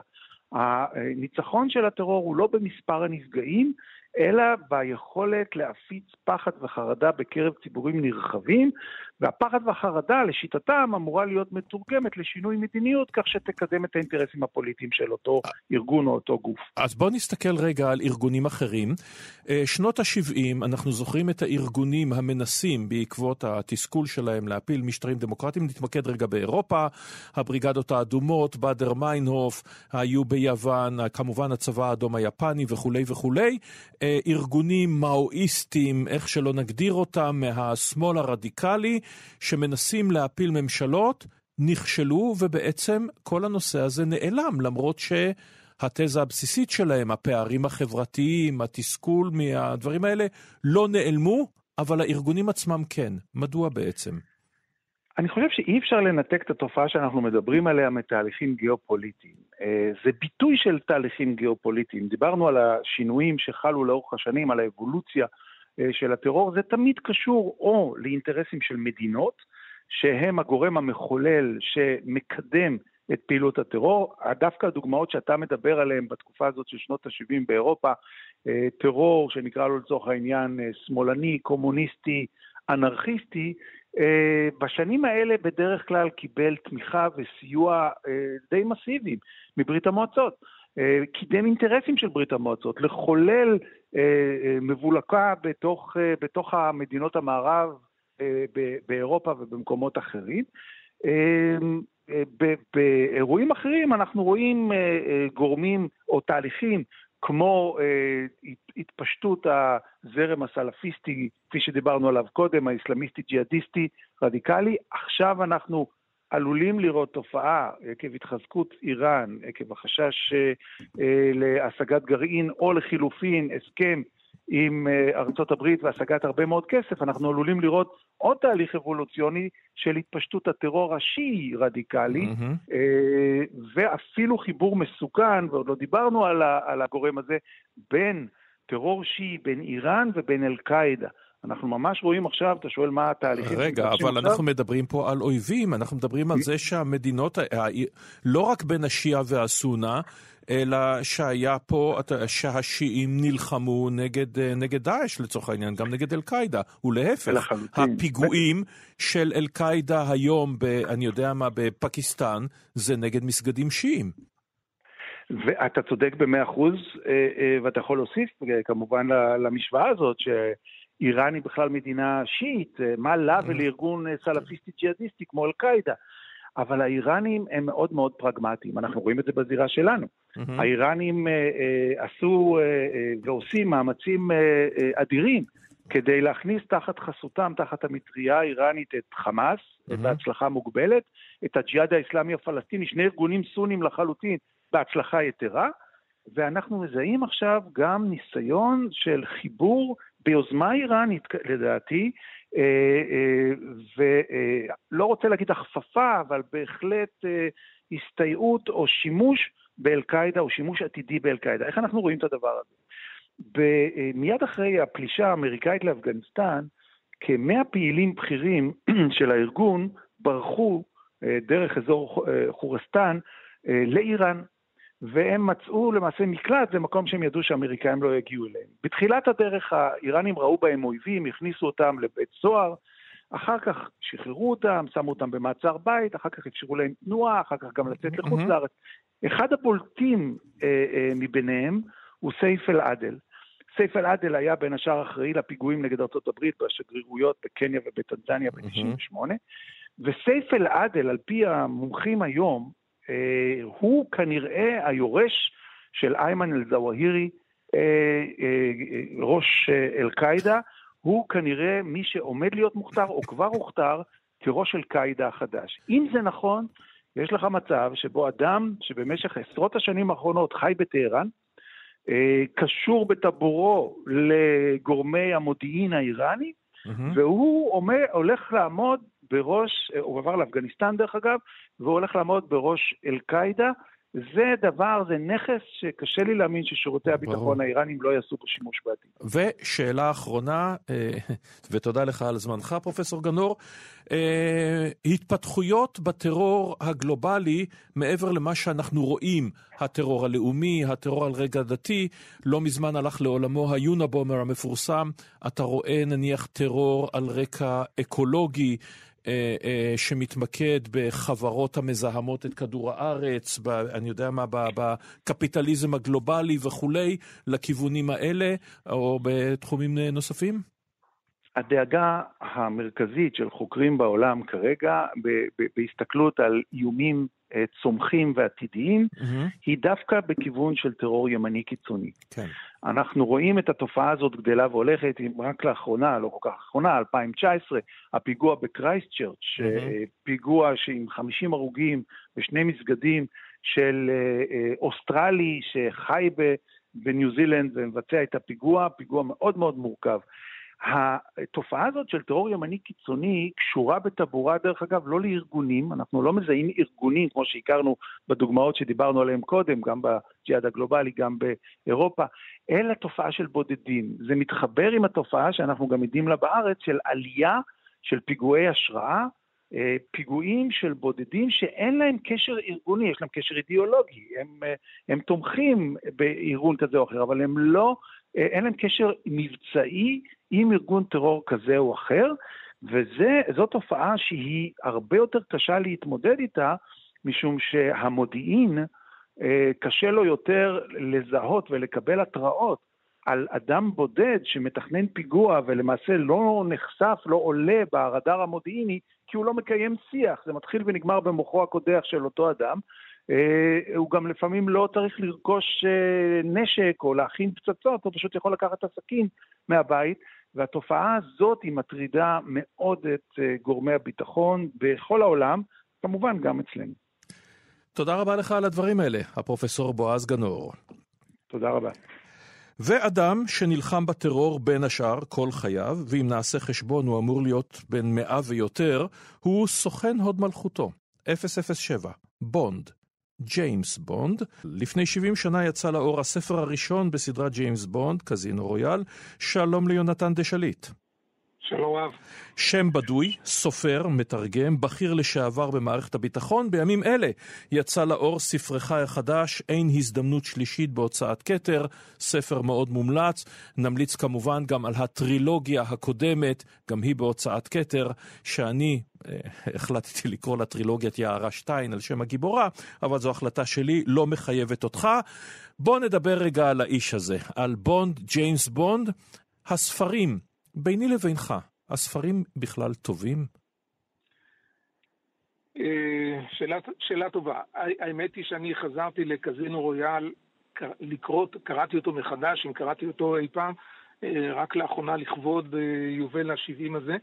הניצחון של הטרור הוא לא במספר הנפגעים, אלא ביכולת להפיץ פחד וחרדה בקרב ציבורים נרחבים, והפחד והחרדה, לשיטתם, אמורה להיות מתורגמת לשינוי מדיניות, כך שתקדם את האינטרסים הפוליטיים של אותו ארגון או אותו גוף. אז בואו נסתכל רגע על ארגונים אחרים. אה, שנות ה-70, אנחנו זוכרים את הארגונים המנסים בעקבות התסכול שלהם להפיל משטרים דמוקרטיים. נתמקד רגע באירופה, הבריגדות האדומות, באדר מיינהוף, היו ביוון, כמובן הצבא האדום היפני וכולי וכולי. אה, ארגונים מאואיסטים, איך שלא נגדיר אותם, מהשמאל הרדיקלי, שמנסים להפיל ממשלות, נכשלו, ובעצם כל הנושא הזה נעלם, למרות שהתזה הבסיסית שלהם, הפערים החברתיים, התסכול מהדברים האלה, לא נעלמו, אבל הארגונים עצמם כן. מדוע בעצם? אני חושב שאי אפשר לנתק את התופעה שאנחנו מדברים עליה מתהליכים גיאופוליטיים. אה, זה ביטוי של תהליכים גיאופוליטיים. דיברנו על השינויים שחלו לאורך השנים, על האבולוציה של הטרור, זה תמיד קשור או לאינטרסים של מדינות, שהם הגורם המחולל שמקדם את פעילות הטרור. דווקא הדוגמאות שאתה מדבר עליהן בתקופה הזאת של שנות ה-70 באירופה, אה, טרור שנקרא לו לצורך העניין שמאלני, קומוניסטי, אנרכיסטי, אה, בשנים האלה בדרך כלל קיבל תמיכה וסיוע אה, די מסיביים מברית המועצות. אה, קידם אינטרסים של ברית המועצות, לחולל מבולקה בתוך, בתוך המדינות המערב באירופה ובמקומות אחרים. באירועים אחרים אנחנו רואים גורמים או תהליכים כמו אה, התפשטות הזרם הסלפיסטי, כפי שדיברנו עליו קודם, האסלאמיסטי ג'יהאדיסטי רדיקלי, עכשיו אנחנו עלולים לראות תופעה עקב התחזקות איראן, עקב החשש אה, אה, להשגת גרעין, או לחילופין הסכם עם אה, ארצות הברית והשגת הרבה מאוד כסף, אנחנו עלולים לראות עוד תהליך אבולוציוני של התפשטות הטרור השיעי רדיקלי, mm-hmm. ואפילו חיבור מסוכן, ועוד לא דיברנו על הגורם הזה, בין טרור שיעי, בין איראן ובין אל-קאעידה. אנחנו ממש רואים עכשיו, אתה שואל מה התהליכים... רגע, אבל עכשיו? אנחנו מדברים פה על אויבים, אנחנו מדברים על זה שהמדינות, לא רק בין השיעה והסונה, אלא שהיה פה, שהשיעים נלחמו נגד, נגד דאעש לצורך העניין, גם נגד אל-קאעידה, ולהפך, הפיגועים של אל-קאעידה היום, ב, אני יודע מה, בפקיסטן, זה נגד מסגדים שיעים. ואתה צודק במאה אחוז, אה, אה, ואתה יכול להוסיף אה, כמובן למשוואה הזאת, שאיראן היא בכלל מדינה שיעית, מה לה ולארגון סלאפיסטי ג'יהאדיסטי כמו אל-קאעידה. אבל האיראנים הם מאוד מאוד פרגמטיים, אנחנו רואים את זה בזירה שלנו. האיראנים אה, אה, עשו אה, אה, ועושים מאמצים אה, אה, אדירים כדי להכניס תחת חסותם, תחת המטריה האיראנית, את חמאס, ההצלחה מוגבלת, את הג'יהאד האסלאמי הפלסטיני, שני ארגונים סונים לחלוטין, בהצלחה יתרה, ואנחנו מזהים עכשיו גם ניסיון של חיבור ביוזמה איראנית, לדעתי, אה, אה, ולא רוצה להגיד הכפפה, אבל בהחלט אה, הסתייעות או שימוש באל-קאעידה, או שימוש עתידי באל-קאעידה. איך אנחנו רואים את הדבר הזה? מיד אחרי הפלישה האמריקאית לאפגניסטן, כמאה פעילים בכירים של הארגון ברחו דרך אזור חורסטן לאיראן. והם מצאו למעשה מקלט במקום שהם ידעו שהאמריקאים לא יגיעו אליהם. בתחילת הדרך האיראנים ראו בהם אויבים, הכניסו אותם לבית סוהר, אחר כך שחררו אותם, שמו אותם במעצר בית, אחר כך אפשרו להם תנועה, אחר כך גם לצאת לחוץ לארץ. אחד הבולטים אה, אה, מביניהם הוא סייף אל-עדל. סייף אל-עדל היה בין השאר אחראי לפיגועים נגד ארה"ב בשגרירויות בקניה ובטנזניה ב-98, וסייף אל-עדל, על פי המומחים היום, הוא כנראה היורש של איימן אל-זוואהירי, אה, אה, ראש אל-קאעידה, הוא כנראה מי שעומד להיות מוכתר או כבר הוכתר כראש אל-קאעידה החדש. אם זה נכון, יש לך מצב שבו אדם שבמשך עשרות השנים האחרונות חי בטהרן, אה, קשור בטבורו לגורמי המודיעין האיראני, mm-hmm. והוא אומר, הולך לעמוד בראש, אה, הוא עבר לאפגניסטן דרך אגב, והוא הולך לעמוד בראש אל-קאעידה, זה דבר, זה נכס שקשה לי להאמין ששירותי הביטחון האיראנים לא יעשו בו שימוש בעתיד. ושאלה אחרונה, אה, ותודה לך על זמנך, פרופסור גנור, אה, התפתחויות בטרור הגלובלי, מעבר למה שאנחנו רואים, הטרור הלאומי, הטרור על רקע דתי, לא מזמן הלך לעולמו היונבומר המפורסם, אתה רואה נניח טרור על רקע אקולוגי, שמתמקד בחברות המזהמות את כדור הארץ, ב, אני יודע מה, בקפיטליזם הגלובלי וכולי, לכיוונים האלה, או בתחומים נוספים? הדאגה המרכזית של חוקרים בעולם כרגע, בהסתכלות על איומים אה, צומחים ועתידיים, mm-hmm. היא דווקא בכיוון של טרור ימני קיצוני. כן. אנחנו רואים את התופעה הזאת גדלה והולכת, רק לאחרונה, לא כל כך לאחרונה, 2019, הפיגוע בקרייסט צ'רץ', mm-hmm. פיגוע עם 50 הרוגים בשני מסגדים של אה, אוסטרלי שחי בניו זילנד ומבצע את הפיגוע, פיגוע מאוד מאוד מורכב. התופעה הזאת של טרור ימני קיצוני קשורה בטבורה, דרך אגב, לא לארגונים, אנחנו לא מזהים ארגונים כמו שהכרנו בדוגמאות שדיברנו עליהם קודם, גם בג'יהאד הגלובלי, גם באירופה, אלא תופעה של בודדים. זה מתחבר עם התופעה שאנחנו גם עדים לה בארץ של עלייה של פיגועי השראה, אה, פיגועים של בודדים שאין להם קשר ארגוני, יש להם קשר אידיאולוגי, הם, אה, הם תומכים בארגון כזה או אחר, אבל הם לא, אין להם קשר מבצעי עם ארגון טרור כזה או אחר, וזו תופעה שהיא הרבה יותר קשה להתמודד איתה, משום שהמודיעין, אה, קשה לו יותר לזהות ולקבל התראות על אדם בודד שמתכנן פיגוע ולמעשה לא נחשף, לא עולה ברדאר המודיעיני, כי הוא לא מקיים שיח. זה מתחיל ונגמר במוחו הקודח של אותו אדם. Uh, הוא גם לפעמים לא צריך לרכוש uh, נשק או להכין פצצות, הוא פשוט יכול לקחת את הסכין מהבית והתופעה הזאת היא מטרידה מאוד את אה, גורמי הביטחון בכל העולם, כמובן גם אצלנו. תודה רבה לך על הדברים האלה, הפרופסור בועז גנור. תודה רבה. ואדם שנלחם בטרור בין השאר כל חייו, ואם נעשה חשבון הוא אמור להיות בן מאה ויותר, הוא סוכן הוד מלכותו, 007, בונד. ג'יימס בונד. לפני 70 שנה יצא לאור הספר הראשון בסדרת ג'יימס בונד, קזינו רויאל. שלום ליונתן דה שליט. שלום רב. שם בדוי, סופר, מתרגם, בכיר לשעבר במערכת הביטחון. בימים אלה יצא לאור ספרך החדש, אין הזדמנות שלישית בהוצאת כתר, ספר מאוד מומלץ. נמליץ כמובן גם על הטרילוגיה הקודמת, גם היא בהוצאת כתר, שאני אה, החלטתי לקרוא לה טרילוגיית יערה שטיין על שם הגיבורה, אבל זו החלטה שלי, לא מחייבת אותך. בוא נדבר רגע על האיש הזה, על בונד, ג'יימס בונד. הספרים ביני לבינך, הספרים בכלל טובים? אה, שאלה, שאלה טובה. האמת היא שאני חזרתי לקזינו רויאל לקרוא, קראתי אותו מחדש, אם קראתי אותו אי פעם, אה, רק לאחרונה לכבוד אה, יובל ה-70 הזה,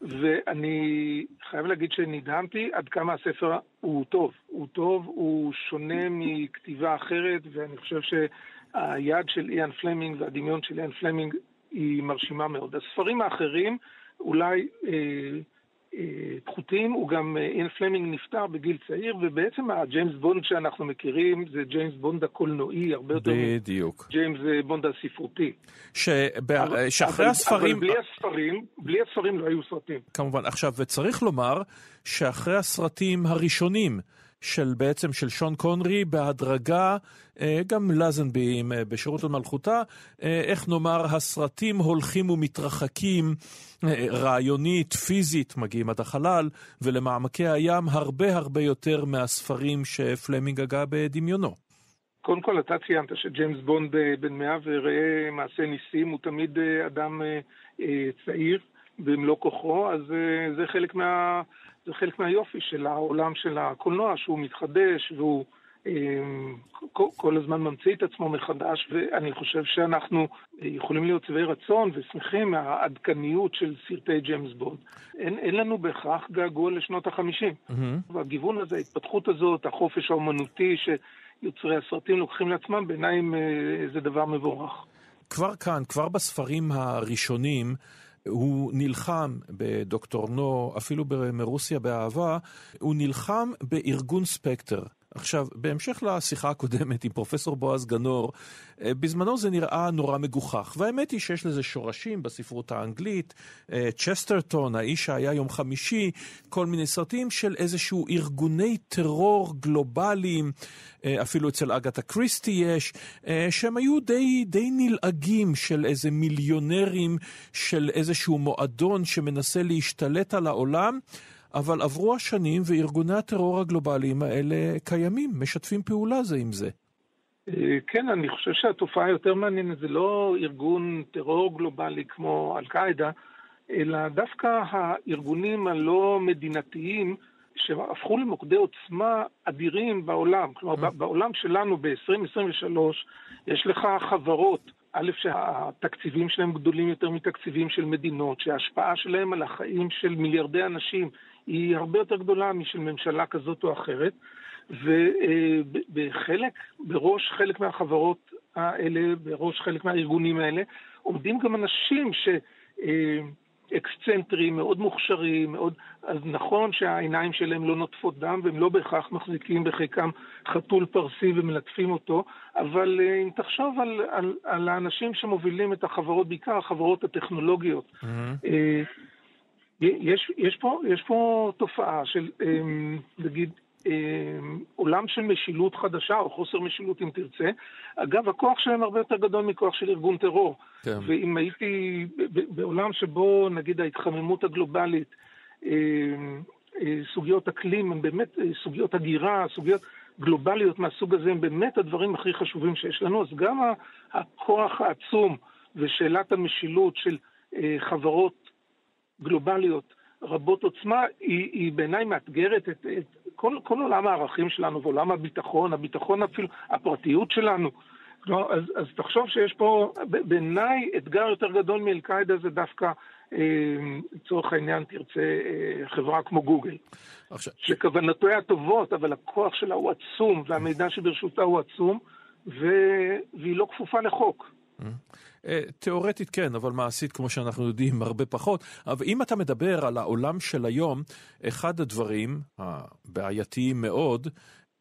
ואני חייב להגיד שנדהמתי עד כמה הספר הוא טוב. הוא טוב, הוא שונה מכתיבה אחרת, ואני חושב שהיד של איאן פלמינג והדמיון של איאן פלמינג היא מרשימה מאוד. הספרים האחרים אולי אה, אה, פחותים, הוא גם, אה, איאן פלמינג נפטר בגיל צעיר, ובעצם הג'יימס בונד שאנחנו מכירים זה ג'יימס בונד הקולנועי, הרבה יותר בדיוק. ג'יימס אה, בונד הספרותי. שבא, אבל, שאחרי אבל, הספרים... אבל בלי הספרים, בלי הספרים לא היו סרטים. כמובן. עכשיו, וצריך לומר שאחרי הסרטים הראשונים, של בעצם של שון קונרי בהדרגה, אה, גם לזנבי אה, בשירות המלכותה, אה, איך נאמר, הסרטים הולכים ומתרחקים רעיונית, פיזית, מגיעים עד החלל, ולמעמקי הים הרבה הרבה יותר מהספרים שפלמינג הגה בדמיונו. קודם כל, אתה ציינת שג'יימס בונד בן מאה וראה מעשה ניסים, הוא תמיד אדם צעיר במלוא כוחו, אז זה חלק מה... זה חלק מהיופי של העולם של הקולנוע, שהוא מתחדש והוא כל הזמן ממציא את עצמו מחדש, ואני חושב שאנחנו יכולים להיות שבעי רצון ושמחים מהעדכניות של סרטי ג'יימס בונד. אין, אין לנו בהכרח געגוע לשנות החמישים. Mm-hmm. והגיוון הזה, ההתפתחות הזאת, החופש האומנותי שיוצרי הסרטים לוקחים לעצמם, בעיניי זה דבר מבורך. כבר כאן, כבר בספרים הראשונים, הוא נלחם בדוקטור נו, אפילו מרוסיה באהבה, הוא נלחם בארגון ספקטר. עכשיו, בהמשך לשיחה הקודמת עם פרופסור בועז גנור, אה, בזמנו זה נראה נורא מגוחך, והאמת היא שיש לזה שורשים בספרות האנגלית, אה, צ'סטרטון, האיש שהיה יום חמישי, כל מיני סרטים של איזשהו ארגוני טרור גלובליים, אה, אפילו אצל אגתה קריסטי יש, שהם היו די, די נלעגים של איזה מיליונרים של איזשהו מועדון שמנסה להשתלט על העולם. אבל עברו השנים וארגוני הטרור הגלובליים האלה קיימים, משתפים פעולה זה עם זה. אה, כן, אני חושב שהתופעה היותר מעניינת זה לא ארגון טרור גלובלי כמו אל-קאעידה, אלא דווקא הארגונים הלא מדינתיים שהפכו למוקדי עוצמה אדירים בעולם. כלומר, mm. בעולם שלנו ב-2023 יש לך חברות, א', שהתקציבים שלהם גדולים יותר מתקציבים של מדינות, שההשפעה שלהם על החיים של מיליארדי אנשים היא הרבה יותר גדולה משל ממשלה כזאת או אחרת, ובחלק, בראש חלק מהחברות האלה, בראש חלק מהארגונים האלה, עומדים גם אנשים ש... אקסצנטרים, מאוד מוכשרים, מאוד... אז נכון שהעיניים שלהם לא נוטפות דם והם לא בהכרח מחזיקים בחלקם חתול פרסי ומלטפים אותו, אבל אה, אם תחשוב על, על, על האנשים שמובילים את החברות, בעיקר החברות הטכנולוגיות, mm-hmm. יש, יש, פה, יש פה תופעה של, אמ, נגיד, אמ, עולם של משילות חדשה, או חוסר משילות אם תרצה. אגב, הכוח שלהם הרבה יותר גדול מכוח של ארגון טרור. כן. ואם הייתי בעולם שבו, נגיד, ההתחממות הגלובלית, אמ, אה, סוגיות אקלים, הן באמת אה, סוגיות הגירה, סוגיות גלובליות מהסוג הזה, הם באמת הדברים הכי חשובים שיש לנו. אז גם הכוח העצום ושאלת המשילות של אה, חברות גלובליות רבות עוצמה, היא, היא בעיניי מאתגרת את, את כל, כל עולם הערכים שלנו ועולם הביטחון, הביטחון אפילו, הפרטיות שלנו. לא, אז, אז תחשוב שיש פה, בעיניי, אתגר יותר גדול מאל-קאעידה זה דווקא, אה, לצורך אה, העניין, תרצה אה, חברה כמו גוגל. עכשיו... שכוונותיה טובות, אבל הכוח שלה הוא עצום, והמידע שברשותה הוא עצום, ו... והיא לא כפופה לחוק. אה, תיאורטית כן, אבל מעשית, כמו שאנחנו יודעים, הרבה פחות. אבל אם אתה מדבר על העולם של היום, אחד הדברים הבעייתיים מאוד,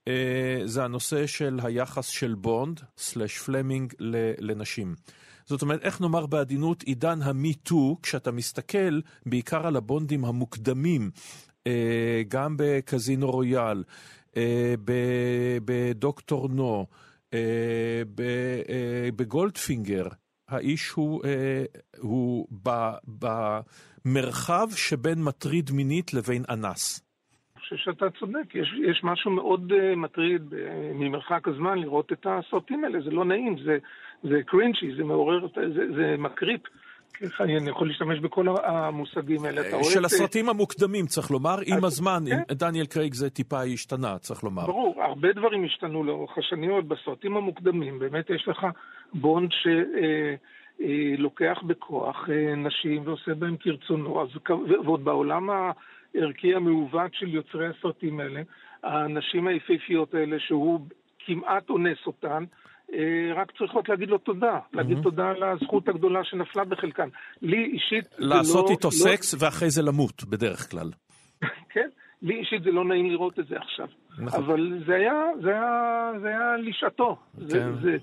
אה, זה הנושא של היחס של בונד, slash פלמינג, לנשים. זאת אומרת, איך נאמר בעדינות, עידן ה Me Too, כשאתה מסתכל בעיקר על הבונדים המוקדמים, אה, גם בקזינו רויאל, בדוקטור נו, בגולדפינגר, האיש הוא, אה, הוא ב, במרחב שבין מטריד מינית לבין אנס. אני חושב שאתה צודק, יש, יש משהו מאוד uh, מטריד uh, ממרחק הזמן לראות את הסרטים האלה, זה לא נעים, זה, זה קרינצ'י, זה מעורר, זה, זה מקריפ. אני יכול להשתמש בכל המושגים האלה. של הסרטים המוקדמים, צריך לומר, עם הזמן, כן. דניאל קרייג זה טיפה השתנה, צריך לומר. ברור, הרבה דברים השתנו לאורך השנים, עוד בסרטים המוקדמים, באמת יש לך בונד שלוקח בכוח אה, נשים ועושה בהם כרצונו, ועוד בעולם הערכי המעוות של יוצרי הסרטים האלה, הנשים היפהפיות האלה שהוא כמעט אונס אותן, אה, רק צריכות להגיד לו תודה, להגיד תודה על הזכות הגדולה שנפלה בחלקן. לי אישית זה לא... לעשות איתו לא... סקס ואחרי זה למות, בדרך כלל. כן, לי אישית זה לא נעים לראות את זה עכשיו. נכון. אבל זה היה, זה היה, זה היה לשעתו. כן. זה, זה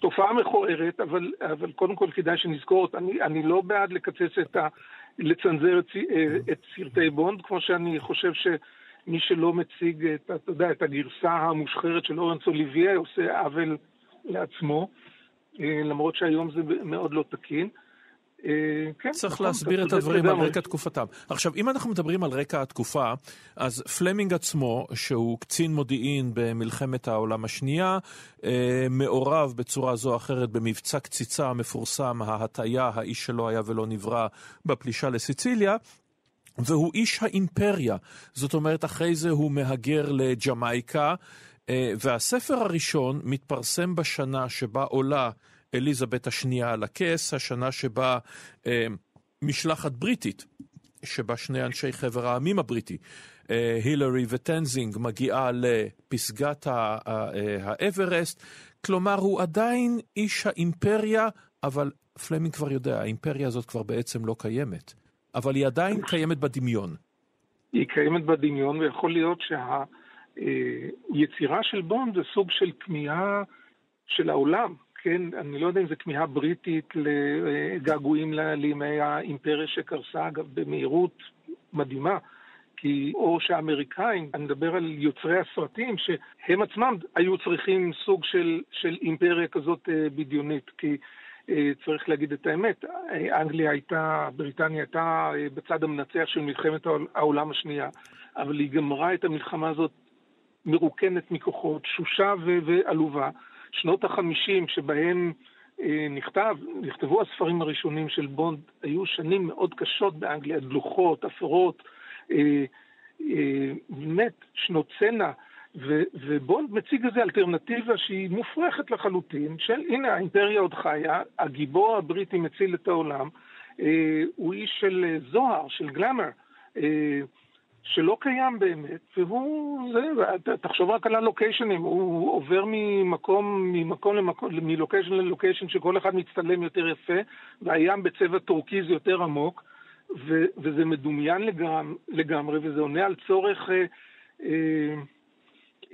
תופעה מכוערת, אבל, אבל קודם כל כדאי שנזכור אותה. אני, אני לא בעד לקצץ את ה... לצנזר את, אה, את סרטי בונד, כמו שאני חושב שמי שלא מציג את, אתה יודע, את הגרסה המושחרת של אורנס אוליביה עושה עוול לעצמו, אה, למרות שהיום זה מאוד לא תקין. אה, כן, צריך נכון, להסביר את הדברים על רקע תקופתם. עכשיו, אם אנחנו מדברים על רקע התקופה, אז פלמינג עצמו, שהוא קצין מודיעין במלחמת העולם השנייה, אה, מעורב בצורה זו או אחרת במבצע קציצה המפורסם, ההטיה, האיש שלא היה ולא נברא, בפלישה לסיציליה. והוא איש האימפריה, זאת אומרת, אחרי זה הוא מהגר לג'מייקה, והספר הראשון מתפרסם בשנה שבה עולה אליזבת השנייה על הכס, השנה שבה משלחת בריטית, שבה שני אנשי חבר העמים הבריטי, הילרי וטנזינג, מגיעה לפסגת האברסט. כלומר, הוא עדיין איש האימפריה, אבל פלמינג כבר יודע, האימפריה הזאת כבר בעצם לא קיימת. אבל היא עדיין קיימת בדמיון. היא קיימת בדמיון, ויכול להיות שהיצירה של בונד זה סוג של כמיהה של העולם. כן, אני לא יודע אם זו כמיהה בריטית לגעגועים לימי האימפריה שקרסה, אגב, במהירות מדהימה. כי, או שהאמריקאים, אני מדבר על יוצרי הסרטים, שהם עצמם היו צריכים סוג של, של אימפריה כזאת אה, בדיונית, כי אה, צריך להגיד את האמת, אנגליה הייתה, בריטניה הייתה אה, בצד המנצח של מלחמת העולם השנייה, אבל היא גמרה את המלחמה הזאת מרוקנת מכוחות, תשושה ועלובה. שנות החמישים שבהם אה, נכתב, נכתבו הספרים הראשונים של בונד, היו שנים מאוד קשות באנגליה, דלוחות, אפורות, אה, אה, באמת שנות צנע, ובונד מציג איזו אלטרנטיבה שהיא מופרכת לחלוטין, של הנה האימפריה עוד חיה, הגיבור הבריטי מציל את העולם, הוא איש של זוהר, של glamour. שלא קיים באמת, והוא, זה, תחשוב רק על הלוקיישנים, הוא עובר ממקום, ממקום למקום, מלוקיישן ללוקיישן שכל אחד מצטלם יותר יפה, והים בצבע טורקיז יותר עמוק, ו, וזה מדומיין לגמרי, לגמרי, וזה עונה על צורך, אה, אה,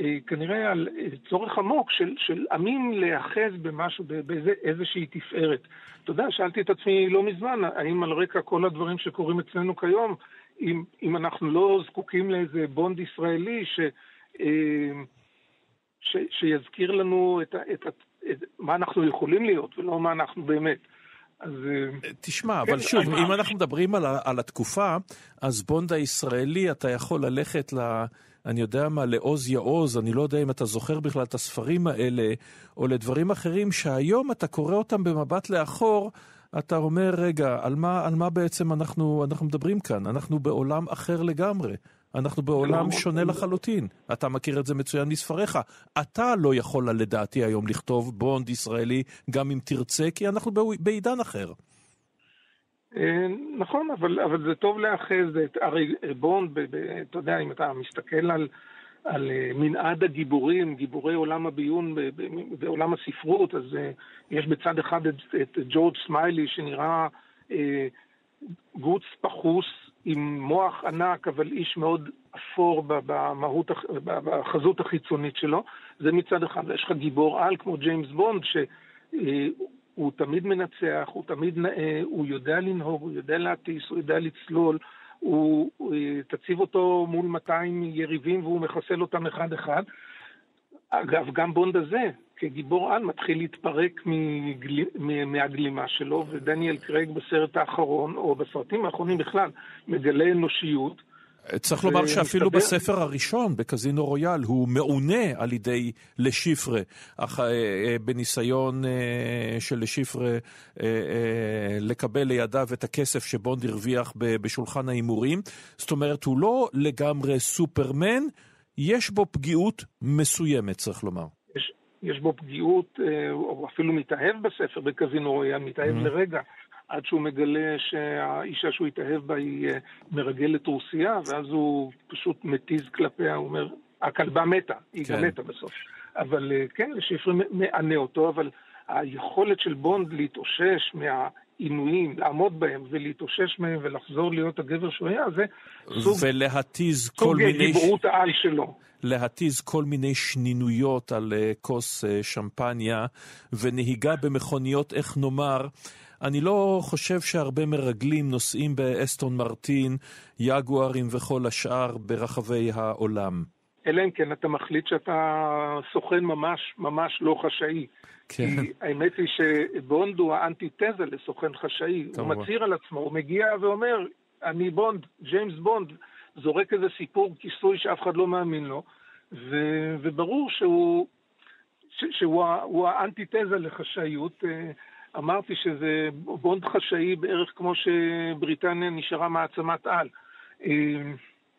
אה, כנראה על אה, צורך עמוק של, של עמים להיאחז במשהו, באיזושהי תפארת. אתה יודע, שאלתי את עצמי לא מזמן, האם על רקע כל הדברים שקורים אצלנו כיום, אם, אם אנחנו לא זקוקים לאיזה בונד ישראלי ש, אה, ש, שיזכיר לנו את, את, את, את, מה אנחנו יכולים להיות ולא מה אנחנו באמת. אז... אה, תשמע, אבל כן, שוב, אם אנחנו מדברים על, על התקופה, אז בונד הישראלי, אתה יכול ללכת ל... אני יודע מה, לעוז יעוז, אני לא יודע אם אתה זוכר בכלל את הספרים האלה, או לדברים אחרים שהיום אתה קורא אותם במבט לאחור, אתה אומר, רגע, על מה, על מה בעצם אנחנו, אנחנו מדברים כאן? אנחנו בעולם אחר לגמרי. אנחנו בעולם שונה לחלוטין. אתה מכיר את זה מצוין מספריך. אתה לא יכול, לדעתי, היום לכתוב בונד ישראלי, גם אם תרצה, כי אנחנו בעידן אחר. אה, נכון, אבל, אבל זה טוב לאחז את, הרי בונד, אתה יודע, אם אתה מסתכל על על אה, מנעד הגיבורים, גיבורי עולם הביון ועולם הספרות, אז אה, יש בצד אחד את, את ג'ורג' סמיילי שנראה אה, גוץ פחוס עם מוח ענק, אבל איש מאוד אפור במהות, בחזות החיצונית שלו, זה מצד אחד. ויש לך גיבור על כמו ג'יימס בונד, שהוא תמיד מנצח, הוא תמיד נאה, הוא יודע לנהוג, הוא יודע להטיס, הוא יודע לצלול, הוא, תציב אותו מול 200 יריבים והוא מחסל אותם אחד-אחד. אגב, גם בונד הזה, כגיבור על, מתחיל להתפרק מגל... מהגלימה שלו, ודניאל קרייג בסרט האחרון, או בסרטים האחרונים בכלל, מגלה אנושיות. צריך לומר שאפילו בספר הראשון, בקזינו רויאל, הוא מעונה על ידי לשיפרה, אך אה, אה, בניסיון אה, של לשיפרה לקבל לידיו את הכסף שבונד הרוויח בשולחן ההימורים. זאת אומרת, הוא לא לגמרי סופרמן, יש בו פגיעות מסוימת, צריך לומר. יש, יש בו פגיעות, או אפילו מתאהב בספר בקזינו רויאל, מתאהב mm-hmm. לרגע. עד שהוא מגלה שהאישה שהוא התאהב בה היא אה, מרגלת רוסייה, ואז הוא פשוט מתיז כלפיה, הוא אומר, הכלבה מתה, היא כן. גם מתה בסוף. אבל אה, כן, שפרי מענה אותו, אבל היכולת של בונד להתאושש מהעינויים, לעמוד בהם ולהתאושש מהם ולחזור להיות הגבר שהוא היה, זה סוג, ולהתיז כל מיני... סוג גיבורות העל שלו. להתיז כל מיני שנינויות על uh, כוס שמפניה ונהיגה במכוניות, איך נאמר, אני לא חושב שהרבה מרגלים נוסעים באסטון מרטין, יגוארים וכל השאר ברחבי העולם. אלא אם כן אתה מחליט שאתה סוכן ממש ממש לא חשאי. כן. כי האמת היא שבונד הוא האנטיתזה לסוכן חשאי. הוא מצהיר על עצמו, הוא מגיע ואומר, אני בונד, ג'יימס בונד, זורק איזה סיפור כיסוי שאף אחד לא מאמין לו, ו, וברור שהוא, ש, שהוא האנטיתזה לחשאיות. אמרתי שזה בונד חשאי בערך כמו שבריטניה נשארה מעצמת על. אה,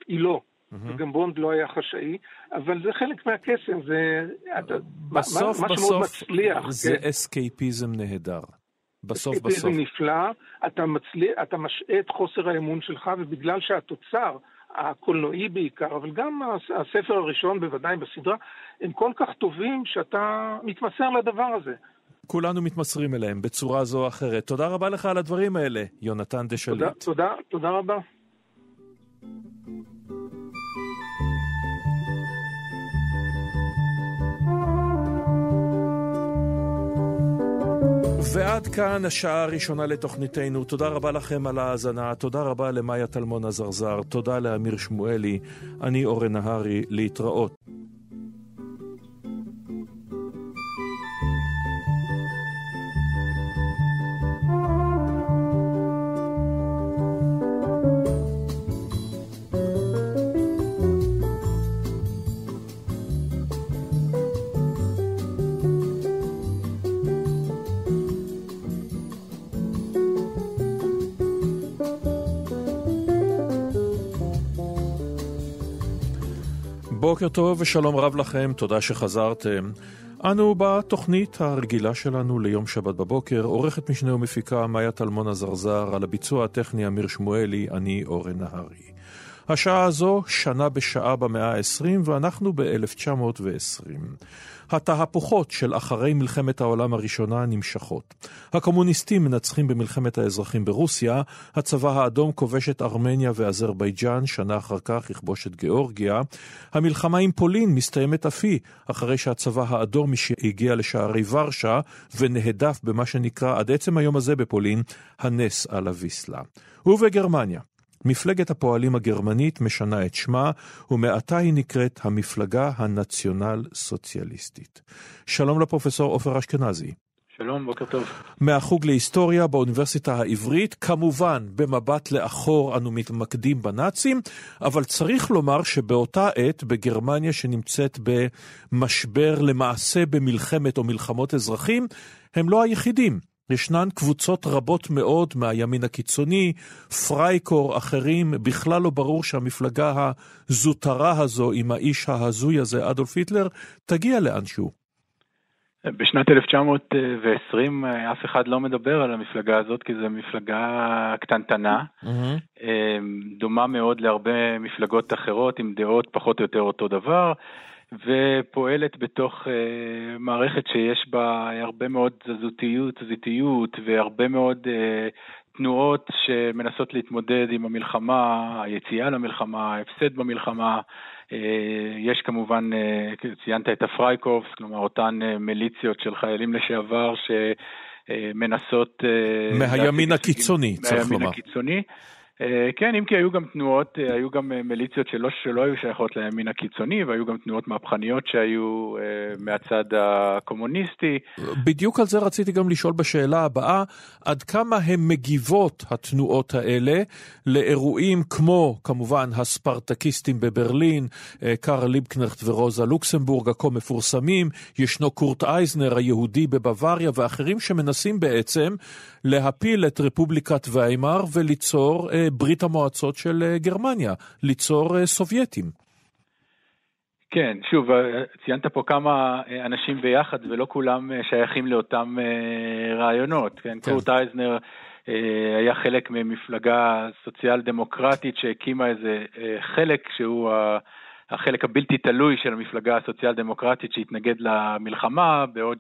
היא לא. וגם בונד לא היה חשאי, אבל זה חלק מהקסם, זה... בסוף, מה, בסוף, מצליח, זה כן? אסקייפיזם נהדר. בסוף בסוף. אסקייפיזם נפלא, אתה, מצליח, אתה משעה את חוסר האמון שלך, ובגלל שהתוצר, הקולנועי בעיקר, אבל גם הספר הראשון, בוודאי בסדרה, הם כל כך טובים שאתה מתמסר לדבר הזה. כולנו מתמסרים אליהם בצורה זו או אחרת. תודה רבה לך על הדברים האלה, יונתן דשליט. תודה, תודה, תודה רבה. ועד כאן השעה הראשונה לתוכניתנו. תודה רבה לכם על ההאזנה, תודה רבה למאיה טלמון עזרזר, תודה לאמיר שמואלי, אני אורן נהרי, להתראות. בוקר טוב ושלום רב לכם, תודה שחזרתם. אנו בתוכנית הרגילה שלנו ליום שבת בבוקר, עורכת משנה ומפיקה מאיה טלמון עזרזר, על הביצוע הטכני אמיר שמואלי, אני אורן נהרי. השעה הזו שנה בשעה במאה ה-20 ואנחנו ב-1920. התהפוכות של אחרי מלחמת העולם הראשונה נמשכות. הקומוניסטים מנצחים במלחמת האזרחים ברוסיה, הצבא האדום כובש את ארמניה ואזרבייג'אן, שנה אחר כך יכבוש את גיאורגיה. המלחמה עם פולין מסתיימת אף היא, אחרי שהצבא האדום הגיע לשערי ורשה ונהדף במה שנקרא עד עצם היום הזה בפולין, הנס על הוויסלה. ובגרמניה, מפלגת הפועלים הגרמנית משנה את שמה, ומעתה היא נקראת המפלגה הנציונל סוציאליסטית. שלום לפרופסור עופר אשכנזי. שלום, בוקר טוב. מהחוג להיסטוריה באוניברסיטה העברית, כמובן במבט לאחור אנו מתמקדים בנאצים, אבל צריך לומר שבאותה עת בגרמניה שנמצאת במשבר למעשה במלחמת או מלחמות אזרחים, הם לא היחידים. ישנן קבוצות רבות מאוד מהימין הקיצוני, פרייקור, אחרים, בכלל לא ברור שהמפלגה הזוטרה הזו עם האיש ההזוי הזה, אדולף היטלר, תגיע לאנשהו. בשנת 1920 אף אחד לא מדבר על המפלגה הזאת כי זו מפלגה קטנטנה, mm-hmm. דומה מאוד להרבה מפלגות אחרות עם דעות פחות או יותר אותו דבר. ופועלת בתוך uh, מערכת שיש בה הרבה מאוד תזזיתיות, תזזיתיות והרבה מאוד uh, תנועות שמנסות להתמודד עם המלחמה, היציאה למלחמה, ההפסד במלחמה. Uh, יש כמובן, uh, ציינת את הפרייקובס, כלומר אותן uh, מיליציות של חיילים לשעבר שמנסות... Uh, מהימין הקיצוני, צריך לומר. מהימין הקיצוני. אה, כן, אם כי היו גם תנועות, אה, היו גם אה, מיליציות שלא, שלא היו שייכות לימין הקיצוני, והיו גם תנועות מהפכניות שהיו מהצד הקומוניסטי. בדיוק על זה רציתי גם לשאול בשאלה הבאה, עד כמה הן מגיבות, התנועות האלה, לאירועים כמו, כמובן, הספרטקיסטים בברלין, קארל ליבקנכט ורוזה לוקסמבורג, הכה מפורסמים, ישנו קורט אייזנר היהודי בבוואריה, ואחרים שמנסים בעצם להפיל את רפובליקת ויימאר וליצור ברית המועצות של אה, גרמניה, ליצור אה, סובייטים. כן, שוב, ציינת פה כמה אנשים ביחד ולא כולם שייכים לאותם רעיונות. כן, כן. קורט אייזנר היה חלק ממפלגה סוציאל דמוקרטית שהקימה איזה חלק שהוא החלק הבלתי תלוי של המפלגה הסוציאל דמוקרטית שהתנגד למלחמה, בעוד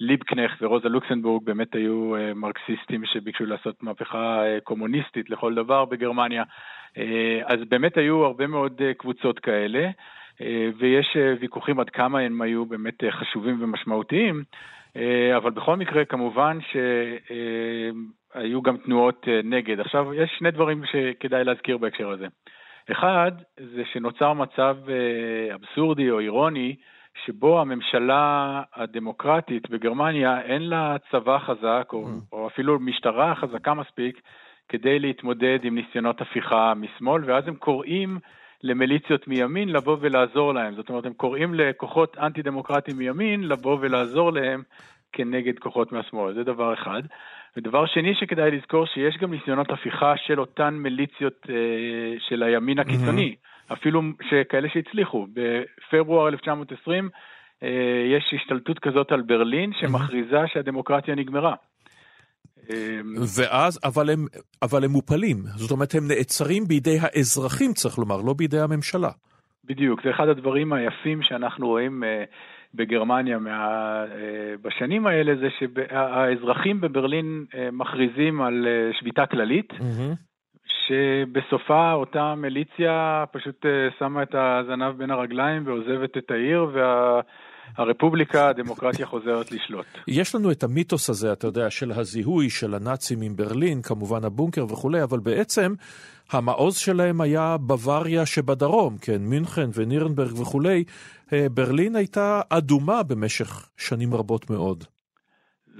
שליבקנך ורוזה לוקסנבורג באמת היו אה, מרקסיסטים שביקשו לעשות מהפכה אה, קומוניסטית לכל דבר בגרמניה. אה, אז באמת היו הרבה מאוד קבוצות כאלה, ויש ויכוחים עד כמה הם היו באמת חשובים ומשמעותיים, אבל בכל מקרה כמובן שהיו גם תנועות נגד. עכשיו, יש שני דברים שכדאי להזכיר בהקשר הזה. אחד, זה שנוצר מצב אבסורדי או אירוני, שבו הממשלה הדמוקרטית בגרמניה אין לה צבא חזק, או, mm. או אפילו משטרה חזקה מספיק, כדי להתמודד עם ניסיונות הפיכה משמאל, ואז הם קוראים למיליציות מימין לבוא ולעזור להם. זאת אומרת, הם קוראים לכוחות אנטי-דמוקרטיים מימין לבוא ולעזור להם כנגד כוחות מהשמאל, זה דבר אחד. ודבר שני שכדאי לזכור, שיש גם ניסיונות הפיכה של אותן מיליציות אה, של הימין הקיצוני, mm-hmm. אפילו כאלה שהצליחו. בפברואר 1920 אה, יש השתלטות כזאת על ברלין שמכריזה שהדמוקרטיה נגמרה. ואז, אבל הם, אבל הם מופלים, זאת אומרת הם נעצרים בידי האזרחים צריך לומר, לא בידי הממשלה. בדיוק, זה אחד הדברים היפים שאנחנו רואים uh, בגרמניה מה, uh, בשנים האלה, זה שהאזרחים בברלין uh, מכריזים על שביתה כללית, mm-hmm. שבסופה אותה מיליציה פשוט שמה את הזנב בין הרגליים ועוזבת את העיר, וה... הרפובליקה, הדמוקרטיה חוזרת לשלוט. יש לנו את המיתוס הזה, אתה יודע, של הזיהוי של הנאצים עם ברלין, כמובן הבונקר וכולי, אבל בעצם המעוז שלהם היה בוואריה שבדרום, כן, מינכן ונירנברג וכולי. אה, ברלין הייתה אדומה במשך שנים רבות מאוד.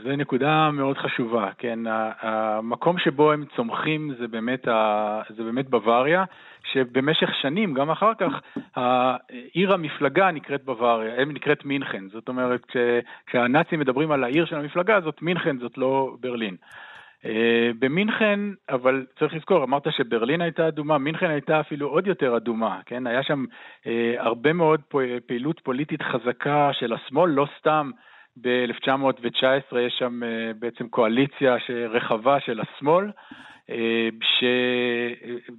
זו נקודה מאוד חשובה, כן, המקום שבו הם צומחים זה באמת, זה באמת בוואריה, שבמשך שנים, גם אחר כך, עיר המפלגה נקראת בוואריה, נקראת מינכן, זאת אומרת, כשהנאצים מדברים על העיר של המפלגה הזאת, מינכן זאת לא ברלין. אה, במינכן, אבל צריך לזכור, אמרת שברלין הייתה אדומה, מינכן הייתה אפילו עוד יותר אדומה, כן? היה שם אה, הרבה מאוד פעילות פוליטית חזקה של השמאל, לא סתם ב-1919 יש שם אה, בעצם קואליציה רחבה של השמאל, אה,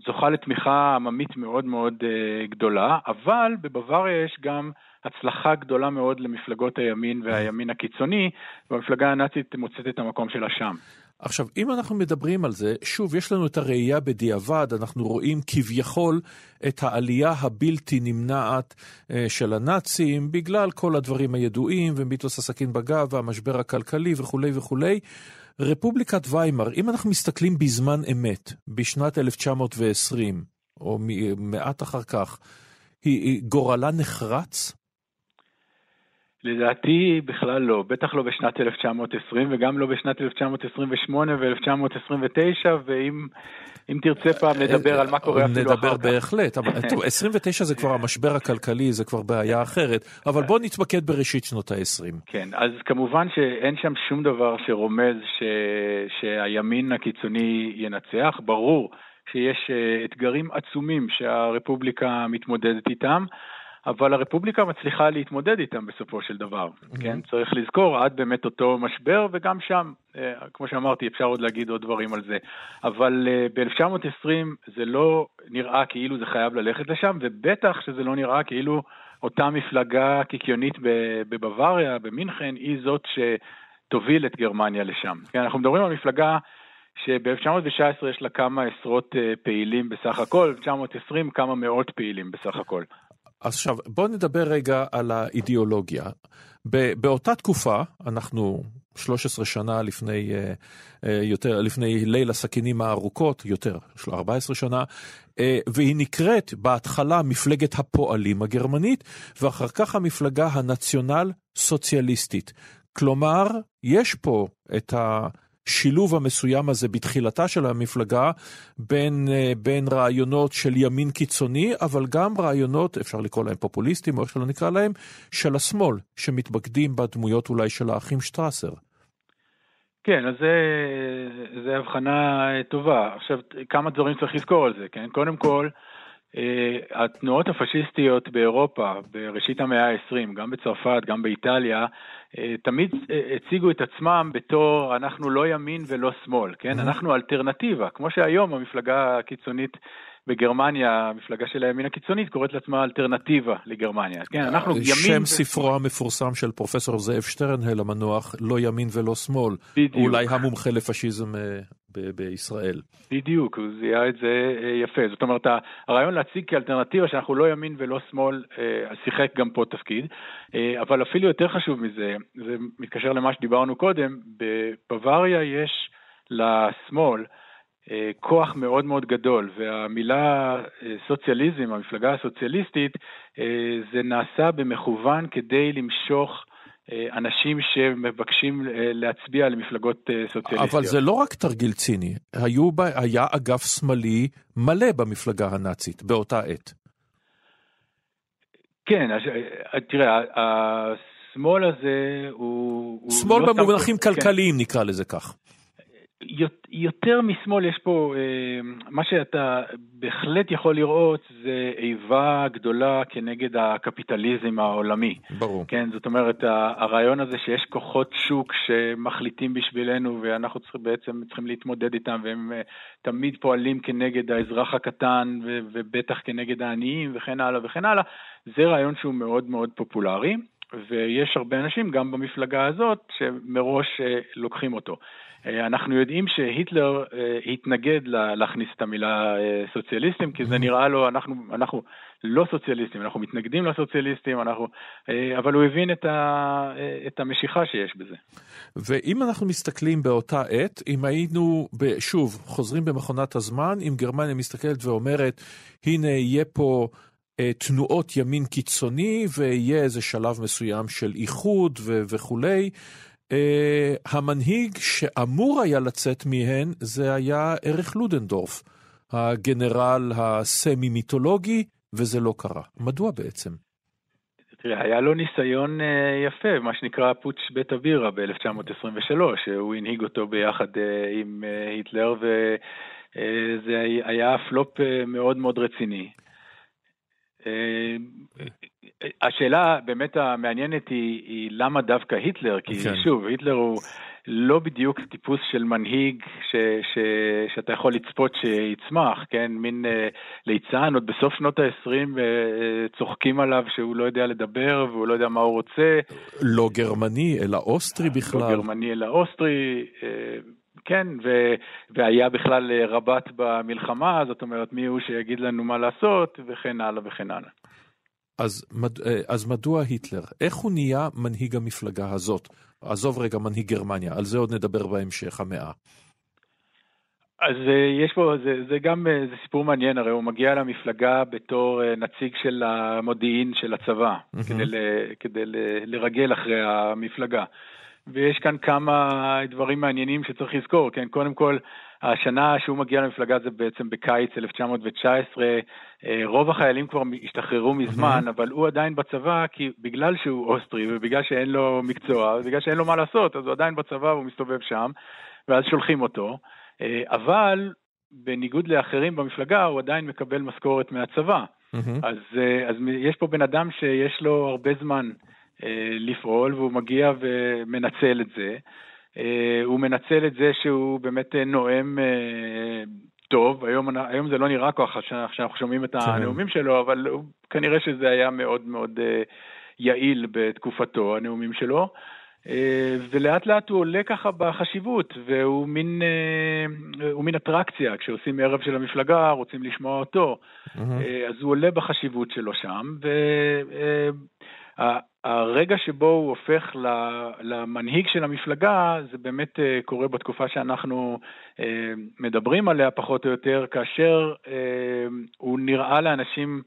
שזוכה לתמיכה עממית מאוד מאוד אה, גדולה, אבל בבוואריה יש גם הצלחה גדולה מאוד למפלגות הימין והימין הקיצוני, והמפלגה הנאצית מוצאת את המקום שלה שם. עכשיו, אם אנחנו מדברים על זה, שוב, יש לנו את הראייה בדיעבד, אנחנו רואים כביכול את העלייה הבלתי נמנעת אה, של הנאצים, בגלל כל הדברים הידועים, ומיתוס הסכין בגב, והמשבר הכלכלי וכולי וכולי. רפובליקת ויימאר, אם אנחנו מסתכלים בזמן אמת, בשנת 1920, או מעט אחר כך, היא, גורלה נחרץ? לדעתי בכלל לא, בטח לא בשנת 1920 וגם לא בשנת 1928 ו-1929, ואם אם תרצה פעם נדבר על מה קורה אפילו אחר כך. נדבר בהחלט, אבל טוב, 29 זה כבר המשבר הכלכלי, זה כבר בעיה אחרת, אבל בוא נתמקד בראשית שנות ה-20. כן, אז כמובן שאין שם שום דבר שרומז ש... שהימין הקיצוני ינצח, ברור שיש אה, אתגרים עצומים שהרפובליקה מתמודדת איתם. אבל הרפובליקה מצליחה להתמודד איתם בסופו של דבר, mm-hmm. כן? צריך לזכור, עד באמת אותו משבר, וגם שם, אה, כמו שאמרתי, אפשר עוד להגיד עוד דברים על זה. אבל אה, ב-1920 זה לא נראה כאילו זה חייב ללכת לשם, ובטח שזה לא נראה כאילו אותה מפלגה קיקיונית בבוואריה, במינכן, היא זאת שתוביל את גרמניה לשם. כן, אנחנו מדברים על מפלגה שב-1919 יש לה כמה עשרות אה, פעילים בסך הכל, ב-1920 כמה מאות פעילים בסך הכל. עכשיו, בואו נדבר רגע על האידיאולוגיה. באותה תקופה, אנחנו 13 שנה לפני, אה, אה, יותר, לפני ליל הסכינים הארוכות, יותר, 14 שנה, אה, והיא נקראת בהתחלה מפלגת הפועלים הגרמנית, ואחר כך המפלגה הנציונל סוציאליסטית. כלומר, יש פה את ה... השילוב המסוים הזה בתחילתה של המפלגה בין, אה, בין רעיונות של ימין קיצוני, אבל גם רעיונות, אפשר לקרוא להם פופוליסטים או איך שלא נקרא להם, של השמאל, שמתבגדים בדמויות אולי של האחים שטרסר. כן, אז זה הבחנה טובה. עכשיו, כמה דברים צריך לזכור על זה, כן? קודם כל, אה, התנועות הפשיסטיות באירופה בראשית המאה ה-20, גם בצרפת, גם באיטליה, אה, תמיד אה, הציגו את עצמם בתור אנחנו לא ימין ולא שמאל, כן? Mm-hmm. אנחנו אלטרנטיבה, כמו שהיום המפלגה הקיצונית בגרמניה, המפלגה של הימין הקיצונית קוראת לעצמה אלטרנטיבה לגרמניה. כן, אנחנו ימין... שם ו... ספרו המפורסם של פרופסור זאב שטרנהל המנוח, לא ימין ולא שמאל. בדיוק. אולי המומחה לפשיזם אה, ב- בישראל. בדיוק, הוא זיהה את זה אה, יפה. זאת אומרת, הרעיון להציג כאלטרנטיבה שאנחנו לא ימין ולא שמאל, אה, שיחק גם פה תפקיד. אבל אפילו יותר חשוב מזה, זה מתקשר למה שדיברנו קודם, בבוואריה יש לשמאל, אה, כוח מאוד מאוד גדול, והמילה אה, סוציאליזם, המפלגה הסוציאליסטית, אה, זה נעשה במכוון כדי למשוך אנשים שמבקשים להצביע למפלגות סוציאליסטיות. אבל זה לא רק תרגיל ציני, היו, היה אגף שמאלי מלא במפלגה הנאצית באותה עת. כן, תראה, השמאל הזה הוא... שמאל לא במונחים כן. כלכליים כן. נקרא לזה כך. יותר משמאל יש פה, אה, מה שאתה בהחלט יכול לראות זה איבה גדולה כנגד הקפיטליזם העולמי. ברור. כן, זאת אומרת, הרעיון הזה שיש כוחות שוק שמחליטים בשבילנו ואנחנו צריכים, בעצם צריכים להתמודד איתם והם אה, תמיד פועלים כנגד האזרח הקטן ובטח כנגד העניים וכן הלאה וכן הלאה, זה רעיון שהוא מאוד מאוד פופולרי. ויש הרבה אנשים, גם במפלגה הזאת, שמראש אה, לוקחים אותו. אה, אנחנו יודעים שהיטלר אה, התנגד להכניס את המילה סוציאליסטים, כי זה mm-hmm. נראה לו, אנחנו, אנחנו לא סוציאליסטים, אנחנו מתנגדים לסוציאליסטים, אנחנו, אבל הוא הבין את, ה, את המשיכה שיש בזה. ואם אנחנו מסתכלים באותה עת, אם היינו, שוב, חוזרים במכונת הזמן, אם גרמניה מסתכלת ואומרת, הנה יהיה פה תנועות ימין קיצוני ויהיה איזה שלב מסוים של איחוד ו- וכולי. Uh, המנהיג שאמור היה לצאת מהן זה היה אריך לודנדורף, הגנרל הסמי-מיתולוגי, וזה לא קרה. מדוע בעצם? תראה, היה לו ניסיון uh, יפה, מה שנקרא פוטש בית אבירה ב-1923, שהוא הנהיג אותו ביחד עם היטלר, וזה היה פלופ מאוד מאוד רציני. אה, השאלה באמת המעניינת היא, היא למה דווקא היטלר, כי כן. שוב, היטלר הוא לא בדיוק טיפוס של מנהיג ש, ש, שאתה יכול לצפות שיצמח, כן? מין uh, ליצן, עוד בסוף שנות ה-20 uh, צוחקים עליו שהוא לא יודע לדבר והוא לא יודע מה הוא רוצה. לא גרמני, אלא אוסטרי בכלל. לא גרמני, אלא אוסטרי. Uh, כן, ו, והיה בכלל אה, רבת במלחמה, זאת אומרת, מי הוא שיגיד לנו מה לעשות, וכן הלאה וכן הלאה. אז, אה, אז מדוע היטלר? איך הוא נהיה מנהיג המפלגה הזאת? עזוב רגע מנהיג גרמניה, על זה עוד נדבר בהמשך המאה. אז אה, יש פה, זה, זה גם זה סיפור מעניין, הרי הוא מגיע למפלגה בתור נציג של המודיעין של הצבא, mm-hmm. כדי, ל, כדי ל, לרגל אחרי המפלגה. ויש כאן כמה דברים מעניינים שצריך לזכור, כן? קודם כל, השנה שהוא מגיע למפלגה זה בעצם בקיץ 1919, אה, רוב החיילים כבר השתחררו מזמן, mm-hmm. אבל הוא עדיין בצבא, כי בגלל שהוא אוסטרי ובגלל שאין לו מקצוע, ובגלל שאין לו מה לעשות, אז הוא עדיין בצבא והוא מסתובב שם, ואז שולחים אותו. אה, אבל בניגוד לאחרים במפלגה, הוא עדיין מקבל משכורת מהצבא. Mm-hmm. אז, אה, אז יש פה בן אדם שיש לו הרבה זמן לפעול, והוא מגיע ומנצל את זה. אה, הוא מנצל את זה שהוא באמת אה, נואם טוב, היום, היום זה לא נראה ככה כשאנחנו שומעים את כן. הנאומים שלו, אבל הוא, כנראה שזה היה מאוד מאוד יעיל בתקופתו, הנאומים שלו. ולאט לאט הוא עולה ככה בחשיבות, והוא מין, מין אטרקציה, כשעושים ערב של המפלגה רוצים לשמוע אותו, mm-hmm. אז הוא עולה בחשיבות שלו שם, הרגע שבו הוא הופך למנהיג של המפלגה, זה באמת אה, קורה בתקופה שאנחנו אה, מדברים עליה פחות או יותר, כאשר אה, הוא נראה לאנשים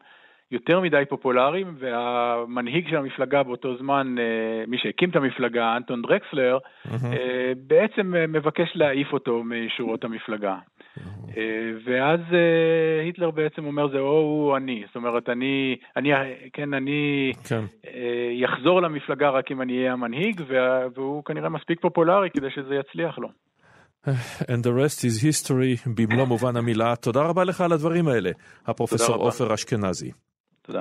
יותר מדי פופולריים, והמנהיג של המפלגה באותו זמן, מי שהקים את המפלגה, אנטון דרקסלר, mm-hmm. בעצם מבקש להעיף אותו משורות המפלגה. אה, ואז אה, היטלר בעצם אומר זה או הוא או אני, זאת אומרת אני, אני, כן, אני כן. יחזור אה, למפלגה רק אם אני אהיה המנהיג, והוא כנראה מספיק פופולרי כדי שזה יצליח לו. And the rest is history במלוא מובן המילה. תודה רבה לך על הדברים האלה, הפרופסור עופר אשכנזי. תודה.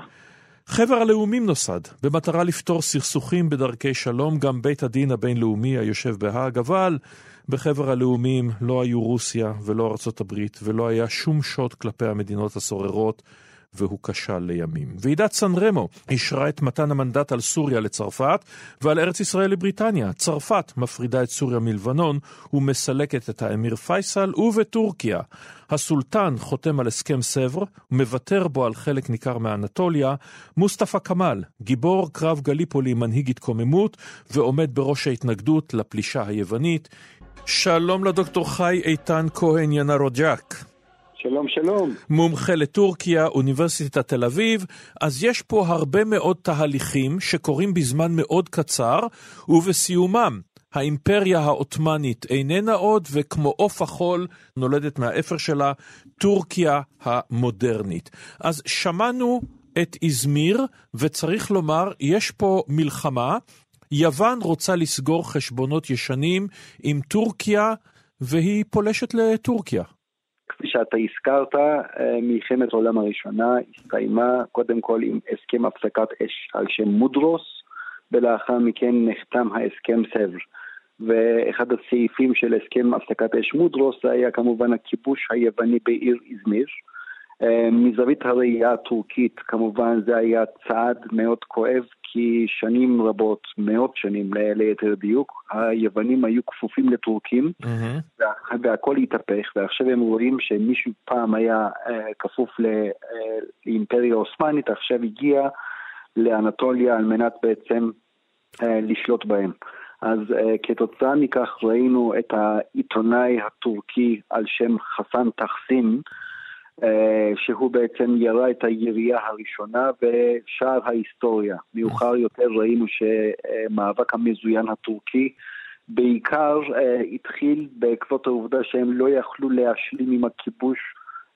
חבר הלאומים נוסד, במטרה לפתור סכסוכים בדרכי שלום, גם בית הדין הבינלאומי היושב בהאג, אבל בחבר הלאומים לא היו רוסיה ולא ארצות הברית, ולא היה שום שוט כלפי המדינות הסוררות, והוא כשל לימים. ועידת סן רמו אישרה את מתן המנדט על סוריה לצרפת ועל ארץ ישראל לבריטניה. צרפת מפרידה את סוריה מלבנון ומסלקת את האמיר פייסל, ובטורקיה הסולטן חותם על הסכם סבר ומוותר בו על חלק ניכר מאנטוליה. מוסטפא כמאל, גיבור קרב גליפולי, מנהיג התקוממות ועומד בראש ההתנגדות לפלישה היוונית. שלום לדוקטור חי איתן כהן ינרוג'ק. שלום, שלום. מומחה לטורקיה, אוניברסיטת תל אביב, אז יש פה הרבה מאוד תהליכים שקורים בזמן מאוד קצר, ובסיומם האימפריה העות'מאנית איננה עוד, וכמו עוף החול נולדת מהאפר שלה, טורקיה המודרנית. אז שמענו את איזמיר, וצריך לומר, יש פה מלחמה. יוון רוצה לסגור חשבונות ישנים עם טורקיה, והיא פולשת לטורקיה. כפי שאתה הזכרת, אה, מלחמת העולם הראשונה הסתיימה קודם כל עם הסכם הפסקת אש על שם מודרוס, ולאחר מכן נחתם ההסכם סבר. ואחד הסעיפים של הסכם הפסקת אש מודרוס היה כמובן הכיבוש היווני בעיר איזמיר. אה, מזווית הראייה הטורקית כמובן זה היה צעד מאוד כואב כי שנים רבות, מאות שנים ליתר דיוק, היוונים היו כפופים לטורקים mm-hmm. והכל התהפך ועכשיו הם רואים שמישהו פעם היה אה, כפוף אה, לאימפריה העות'מאנית, עכשיו הגיע לאנטוליה על מנת בעצם לשלוט בהם. אז uh, כתוצאה מכך ראינו את העיתונאי הטורקי על שם חסן תחסין, שהוא בעצם ירה את הירייה הראשונה בשער ההיסטוריה. מאוחר יותר ראינו שמאבק המזוין הטורקי בעיקר uh, התחיל בעקבות העובדה שהם לא יכלו להשלים עם הכיבוש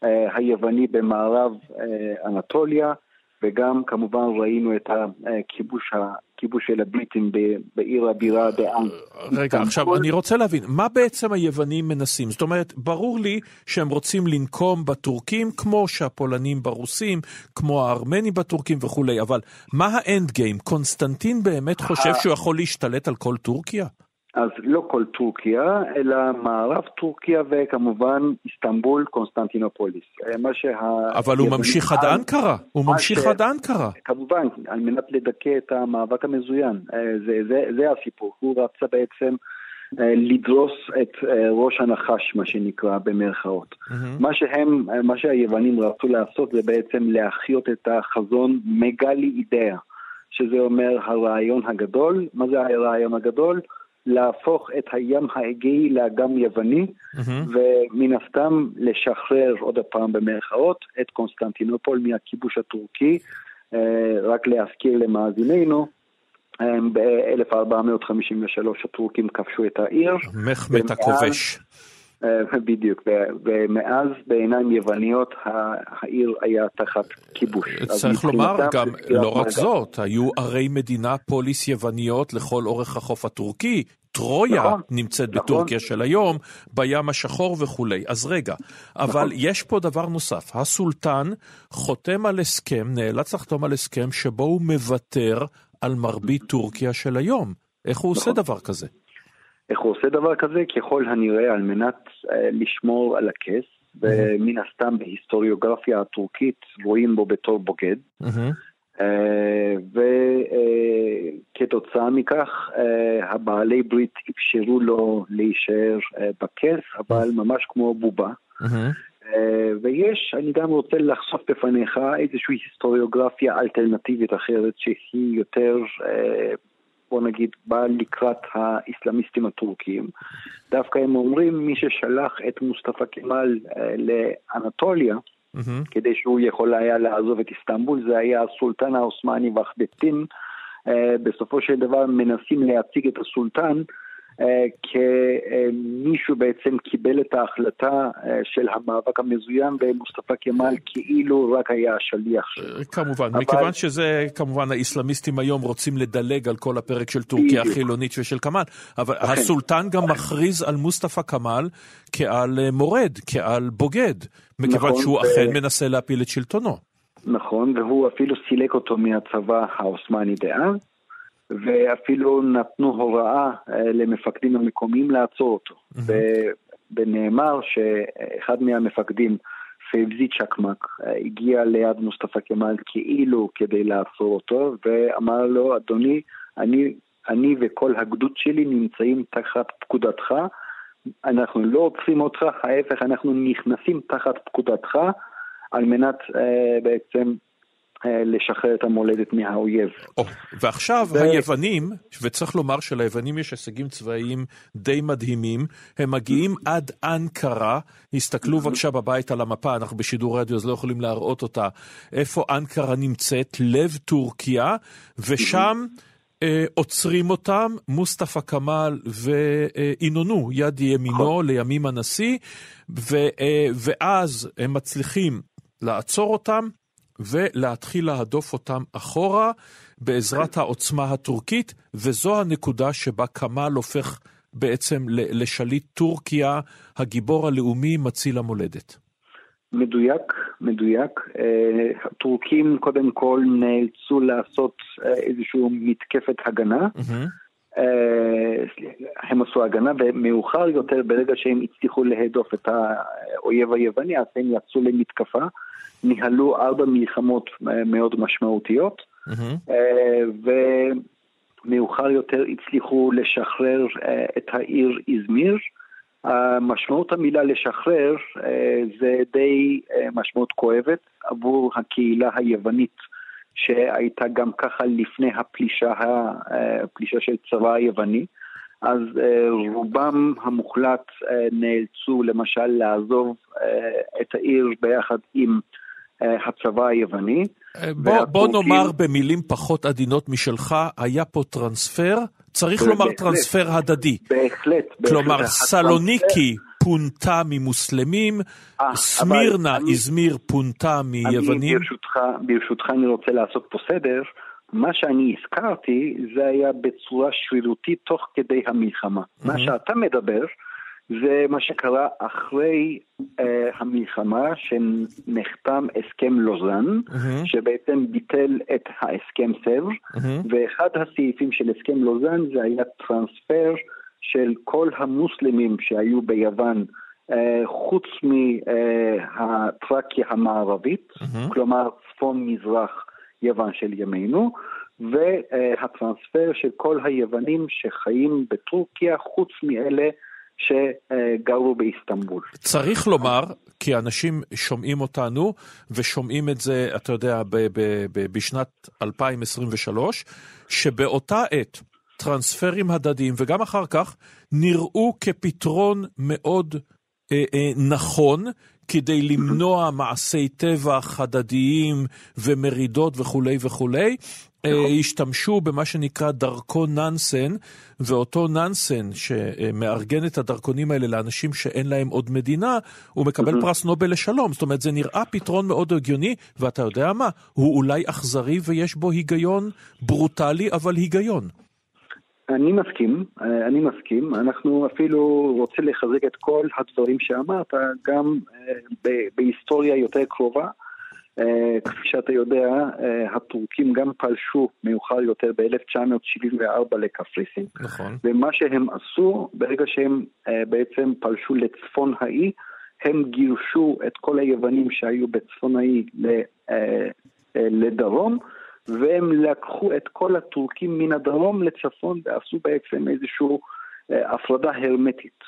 uh, היווני במערב אנטוליה. וגם כמובן ראינו את הכיבוש, הכיבוש של הבריטים בעיר הבירה באנג. רגע, עכשיו אני רוצה להבין, מה בעצם היוונים מנסים? זאת אומרת, ברור לי שהם רוצים לנקום בטורקים כמו שהפולנים ברוסים, כמו הארמנים בטורקים וכולי, אבל מה ה end game? קונסטנטין באמת חושב שהוא יכול להשתלט על כל טורקיה? אז לא כל טורקיה, אלא מערב טורקיה וכמובן איסטנבול, קונסטנטינופוליס. מה שה... אבל הוא ממשיך עד אנקרה, הוא ממשיך עד אנקרה. כמובן, על מנת לדכא את המאבק המזוין, אה, זה, זה, זה הסיפור. הוא רצה בעצם אה, לדרוס את אה, ראש הנחש, מה שנקרא, במרכאות. Mm-hmm. מה שהם, מה שהיוונים רצו לעשות זה בעצם להחיות את החזון Μεγάλη Ιδέα, שזה אומר הרעיון הגדול. מה זה הרעיון הגדול? להפוך את הים האגאי לאגם יווני, mm-hmm. ומן הסתם לשחרר עוד הפעם במרכאות את קונסטנטינופול מהכיבוש הטורקי. אה, רק להזכיר למאזיננו, אה, ב-1453 הטורקים כבשו את העיר. מהמט הכובש. אה, בדיוק, ומאז בעיניים יווניות העיר היה תחת כיבוש. צריך לומר גם, לא רק זאת, היו ערי מדינה פוליס יווניות לכל אורך החוף הטורקי. טרויה נכון, נמצאת נכון. בטורקיה של היום, בים השחור וכולי. אז רגע, אבל נכון. יש פה דבר נוסף, הסולטן חותם על הסכם, נאלץ לחתום על הסכם שבו הוא מוותר על מרבית טורקיה של היום. איך הוא נכון. עושה דבר כזה? איך הוא עושה דבר כזה? ככל הנראה על מנת אה, לשמור על הכס, ומן הסתם בהיסטוריוגרפיה הטורקית רואים בו בתור בוגד. אה, וכתוצאה מכך אה, הבעלי ברית אפשרו לו להישאר אה, בכס, אבל ממש כמו בובה. ויש, אני גם רוצה לחשוף בפניך איזושהי היסטוריוגרפיה אלטרנטיבית אחרת שהיא יותר בוא נגיד, בא לקראת האסלאמיסטים הטורקים. דווקא הם אומרים, מי ששלח את מוסטפא כמאל אה, לאנטוליה, mm-hmm. כדי שהוא יכול היה לעזוב את איסטנבול, זה היה הסולטן העות'מאני ואחדטין. אה, בסופו של דבר מנסים להציג את הסולטן כמישהו בעצם קיבל את ההחלטה אה, של המאבק המזוין ומוסטפא כמאל כאילו רק היה השליח שלו. אה, כמובן, אבל... מכיוון שזה כמובן האיסלאמיסטים היום רוצים לדלג על כל הפרק של טורקיה החילונית ושל כמאל, אבל אכן. הסולטן גם מכריז על מוסטפא כמאל כעל מורד, כעל בוגד, מכיוון נכון, שהוא ו... אכן מנסה להפיל את שלטונו. נכון, והוא אפילו סילק אותו מהצבא העות'מאני דאז. ואפילו נתנו הוראה אה, למפקדים המקומיים לעצור אותו. Mm-hmm. ונאמר שאחד מהמפקדים, פייבזי צ'קמק, אה, הגיע ליד מוסטפא כמאל כאילו כדי לעצור אותו, ואמר לו, אדוני, אני, אני וכל הגדוד שלי נמצאים תחת פקודתך, אנחנו לא עוצרים אותך, ההפך, אנחנו נכנסים תחת פקודתך על מנת אה, בעצם לשחרר את המולדת מהאויב. Oh, ועכשיו ו... היוונים, וצריך לומר שליוונים יש הישגים צבאיים די מדהימים, הם מגיעים עד אנקרה, הסתכלו בבקשה בבית על המפה, אנחנו בשידור רדיו אז לא יכולים להראות אותה, איפה אנקרה נמצאת, לב טורקיה, ושם... אה, עוצרים אותם, מוסטפא כמאל ואינונו, יד ימינו, נכון. לימים הנשיא, ו, אה, ואז הם מצליחים לעצור אותם, ולהתחיל להדוף אותם אחורה בעזרת העוצמה הטורקית, וזו הנקודה שבה כמאל הופך בעצם לשליט טורקיה, הגיבור הלאומי מציל המולדת. מדויק, מדויק. אה, הטורקים קודם כל נאלצו לעשות אה, איזושהי מתקפת הגנה. Mm-hmm. הם עשו הגנה, ומאוחר יותר, ברגע שהם הצליחו להדוף את האויב היווני, אז הם יצאו למתקפה, ניהלו ארבע מלחמות מאוד משמעותיות, mm-hmm. ומאוחר יותר הצליחו לשחרר את העיר איזמיר. משמעות המילה לשחרר זה די משמעות כואבת עבור הקהילה היוונית שהייתה גם ככה לפני הפלישה, הפלישה של צבא היווני. אז רובם המוחלט נאלצו למשל לעזוב את העיר ביחד עם הצבא היווני. בוא, בוא נאמר במילים פחות עדינות משלך, היה פה טרנספר, צריך לומר בהחלט, טרנספר הדדי. בהחלט. כלומר, בהחלט. סלוניקי פונתה ממוסלמים, אה, סמירנה, איזמיר פונתה מיוונים. ברשותך, ברשותך אני רוצה לעשות פה סדר. מה שאני הזכרתי זה היה בצורה שרירותית תוך כדי המלחמה. Mm-hmm. מה שאתה מדבר זה מה שקרה אחרי uh, המלחמה שנחתם הסכם לוזן, mm-hmm. שבעצם ביטל את ההסכם סבר, mm-hmm. ואחד הסעיפים של הסכם לוזן זה היה טרנספר של כל המוסלמים שהיו ביוון, uh, חוץ מהטרקיה המערבית, mm-hmm. כלומר צפון מזרח יוון של ימינו, והטרנספר של כל היוונים שחיים בטורקיה, חוץ מאלה שגרו באיסטנבול. צריך לומר, כי אנשים שומעים אותנו ושומעים את זה, אתה יודע, ב- ב- ב- בשנת 2023, שבאותה עת טרנספרים הדדיים, וגם אחר כך, נראו כפתרון מאוד אה, אה, נכון כדי למנוע מעשי טבח הדדיים ומרידות וכולי וכולי. נכון. השתמשו במה שנקרא דרכון ננסן, ואותו ננסן שמארגן את הדרכונים האלה לאנשים שאין להם עוד מדינה, הוא מקבל פרס נובל לשלום. זאת אומרת, זה נראה פתרון מאוד הגיוני, ואתה יודע מה, הוא אולי אכזרי ויש בו היגיון ברוטלי, אבל היגיון. אני מסכים, אני מסכים. אנחנו אפילו רוצים לחזק את כל הדברים שאמרת, גם אה, בהיסטוריה יותר קרובה. אה, כפי שאתה יודע, אה, הטורקים גם פלשו מאוחר יותר ב-1974 לקפריסין. נכון. ומה שהם עשו, ברגע שהם אה, בעצם פלשו לצפון האי, הם גירשו את כל היוונים שהיו בצפון האי לדרום, והם לקחו את כל הטורקים מן הדרום לצפון ועשו בעצם איזושהי הפרדה הרמטית.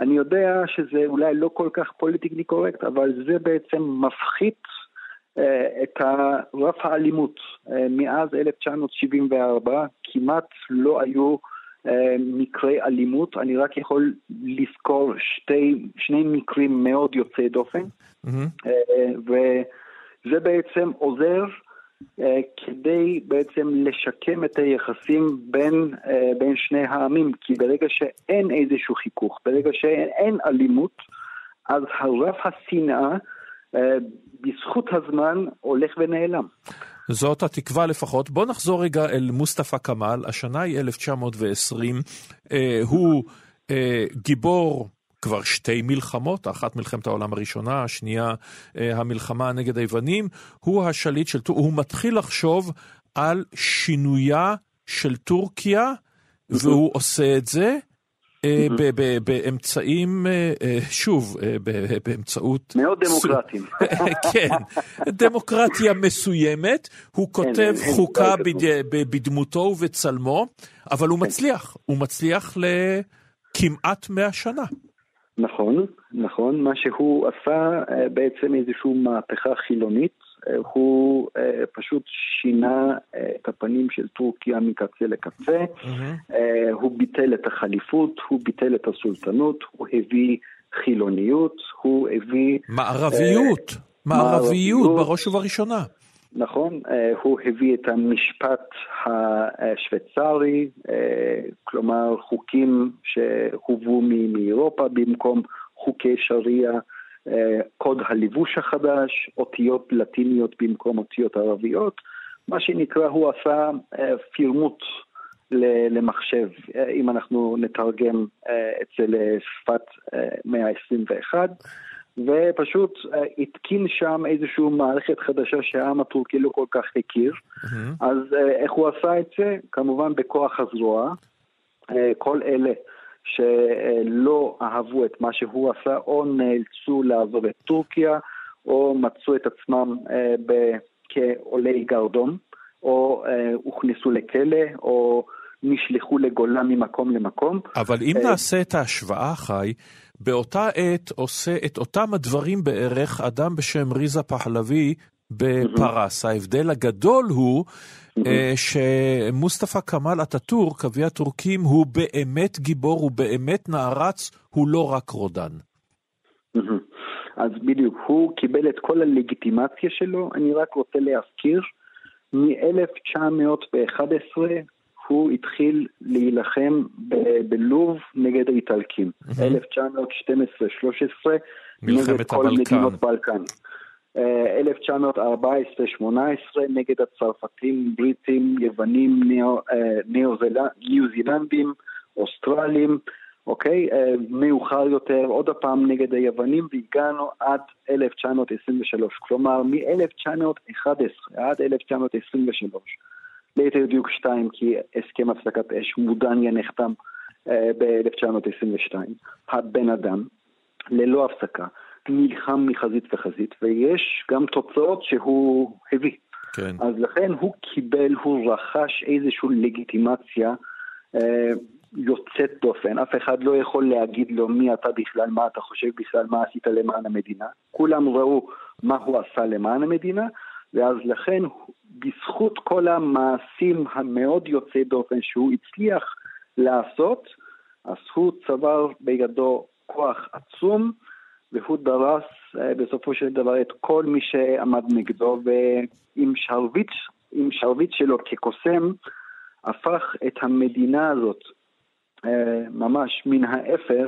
אני יודע שזה אולי לא כל כך פוליטיקלי קורקט, אבל זה בעצם מפחית את רף האלימות. אה, מאז 1974 כמעט לא היו אה, מקרי אלימות, אני רק יכול לזכור שתי, שני מקרים מאוד יוצאי דופן, mm-hmm. וזה בעצם עוזר כדי בעצם לשקם את היחסים בין, בין שני העמים, כי ברגע שאין איזשהו חיכוך, ברגע שאין אלימות, אז הרף השנאה בזכות הזמן הולך ונעלם. זאת התקווה לפחות. בוא נחזור רגע אל מוסטפא כמאל, השנה היא 1920, אה, הוא אה, גיבור כבר שתי מלחמות, אחת מלחמת העולם הראשונה, השנייה אה, המלחמה נגד היוונים, הוא השליט של טורקיה, הוא מתחיל לחשוב על שינויה של טורקיה, והוא עושה את זה אה, באמצעים, אה, אה, שוב, באמצעות... מאוד דמוקרטיים. כן, דמוקרטיה מסוימת, הוא כן, כותב חוקה בדמותו ובצלמו, אבל הוא כן. מצליח, הוא מצליח לכמעט מאה שנה. נכון, נכון, מה שהוא עשה בעצם איזושהי מהפכה חילונית, הוא uh, פשוט שינה uh, את הפנים של טורקיה מקצה לקצה, mm-hmm. הוא ביטל את החליפות, הוא ביטל את הסולטנות, הוא הביא חילוניות, הוא הביא... מערביות, מערביות בראש ובראשונה. נכון, הוא הביא את המשפט השוויצרי, כלומר חוקים שהובאו מאירופה במקום חוקי שריעה. קוד הלבוש החדש, אותיות לטיניות במקום אותיות ערביות, מה שנקרא, הוא עשה פירמוט למחשב, אם אנחנו נתרגם את זה לשפת מאה ה-21. ופשוט התקין שם איזושהי מערכת חדשה שהעם הטורקי לא כל כך הכיר. Mm-hmm. אז איך הוא עשה את זה? כמובן בכוח הזרוע. כל אלה שלא אהבו את מה שהוא עשה, או נאלצו לעזוב את טורקיה, או מצאו את עצמם כעולי גרדום, או הוכנסו לכלא, או נשלחו לגולה ממקום למקום. אבל אם נעשה את ההשוואה, חי, באותה עת עושה את אותם הדברים בערך אדם בשם ריזה פחלבי בפרס. ההבדל הגדול הוא אה, שמוסטפא כמאל אטאטורק, אבי הטורקים, הוא באמת גיבור, הוא באמת נערץ, הוא לא רק רודן. אז בדיוק, הוא קיבל את כל הלגיטימציה שלו, אני רק רוצה להזכיר, מ-1911 הוא התחיל להילחם בלוב נגד האיטלקים. 1912-13 נגד כל מדינות בלקן. 1914-18 נגד הצרפתים, בריטים, יוונים, ניו זילנדים, אוסטרלים, אוקיי? מאוחר יותר עוד הפעם נגד היוונים והגענו עד 1923. כלומר, מ-1911 עד 1923 ליתר דיוק שתיים, כי הסכם הפסקת אש מודניה נחתם אה, ב-1922. הבן אדם, ללא הפסקה, נלחם מחזית וחזית, ויש גם תוצאות שהוא הביא. כן. אז לכן הוא קיבל, הוא רכש איזושהי לגיטימציה אה, יוצאת דופן. אף אחד לא יכול להגיד לו מי אתה בכלל, מה אתה חושב בכלל, מה עשית למען המדינה. כולם ראו מה הוא עשה למען המדינה, ואז לכן בזכות כל המעשים המאוד יוצאי דופן שהוא הצליח לעשות, אז הוא צבר בידו כוח עצום, והוא דרס אה, בסופו של דבר את כל מי שעמד נגדו, ועם שרביט, עם שרביט שלו כקוסם, הפך את המדינה הזאת אה, ממש מן האפר,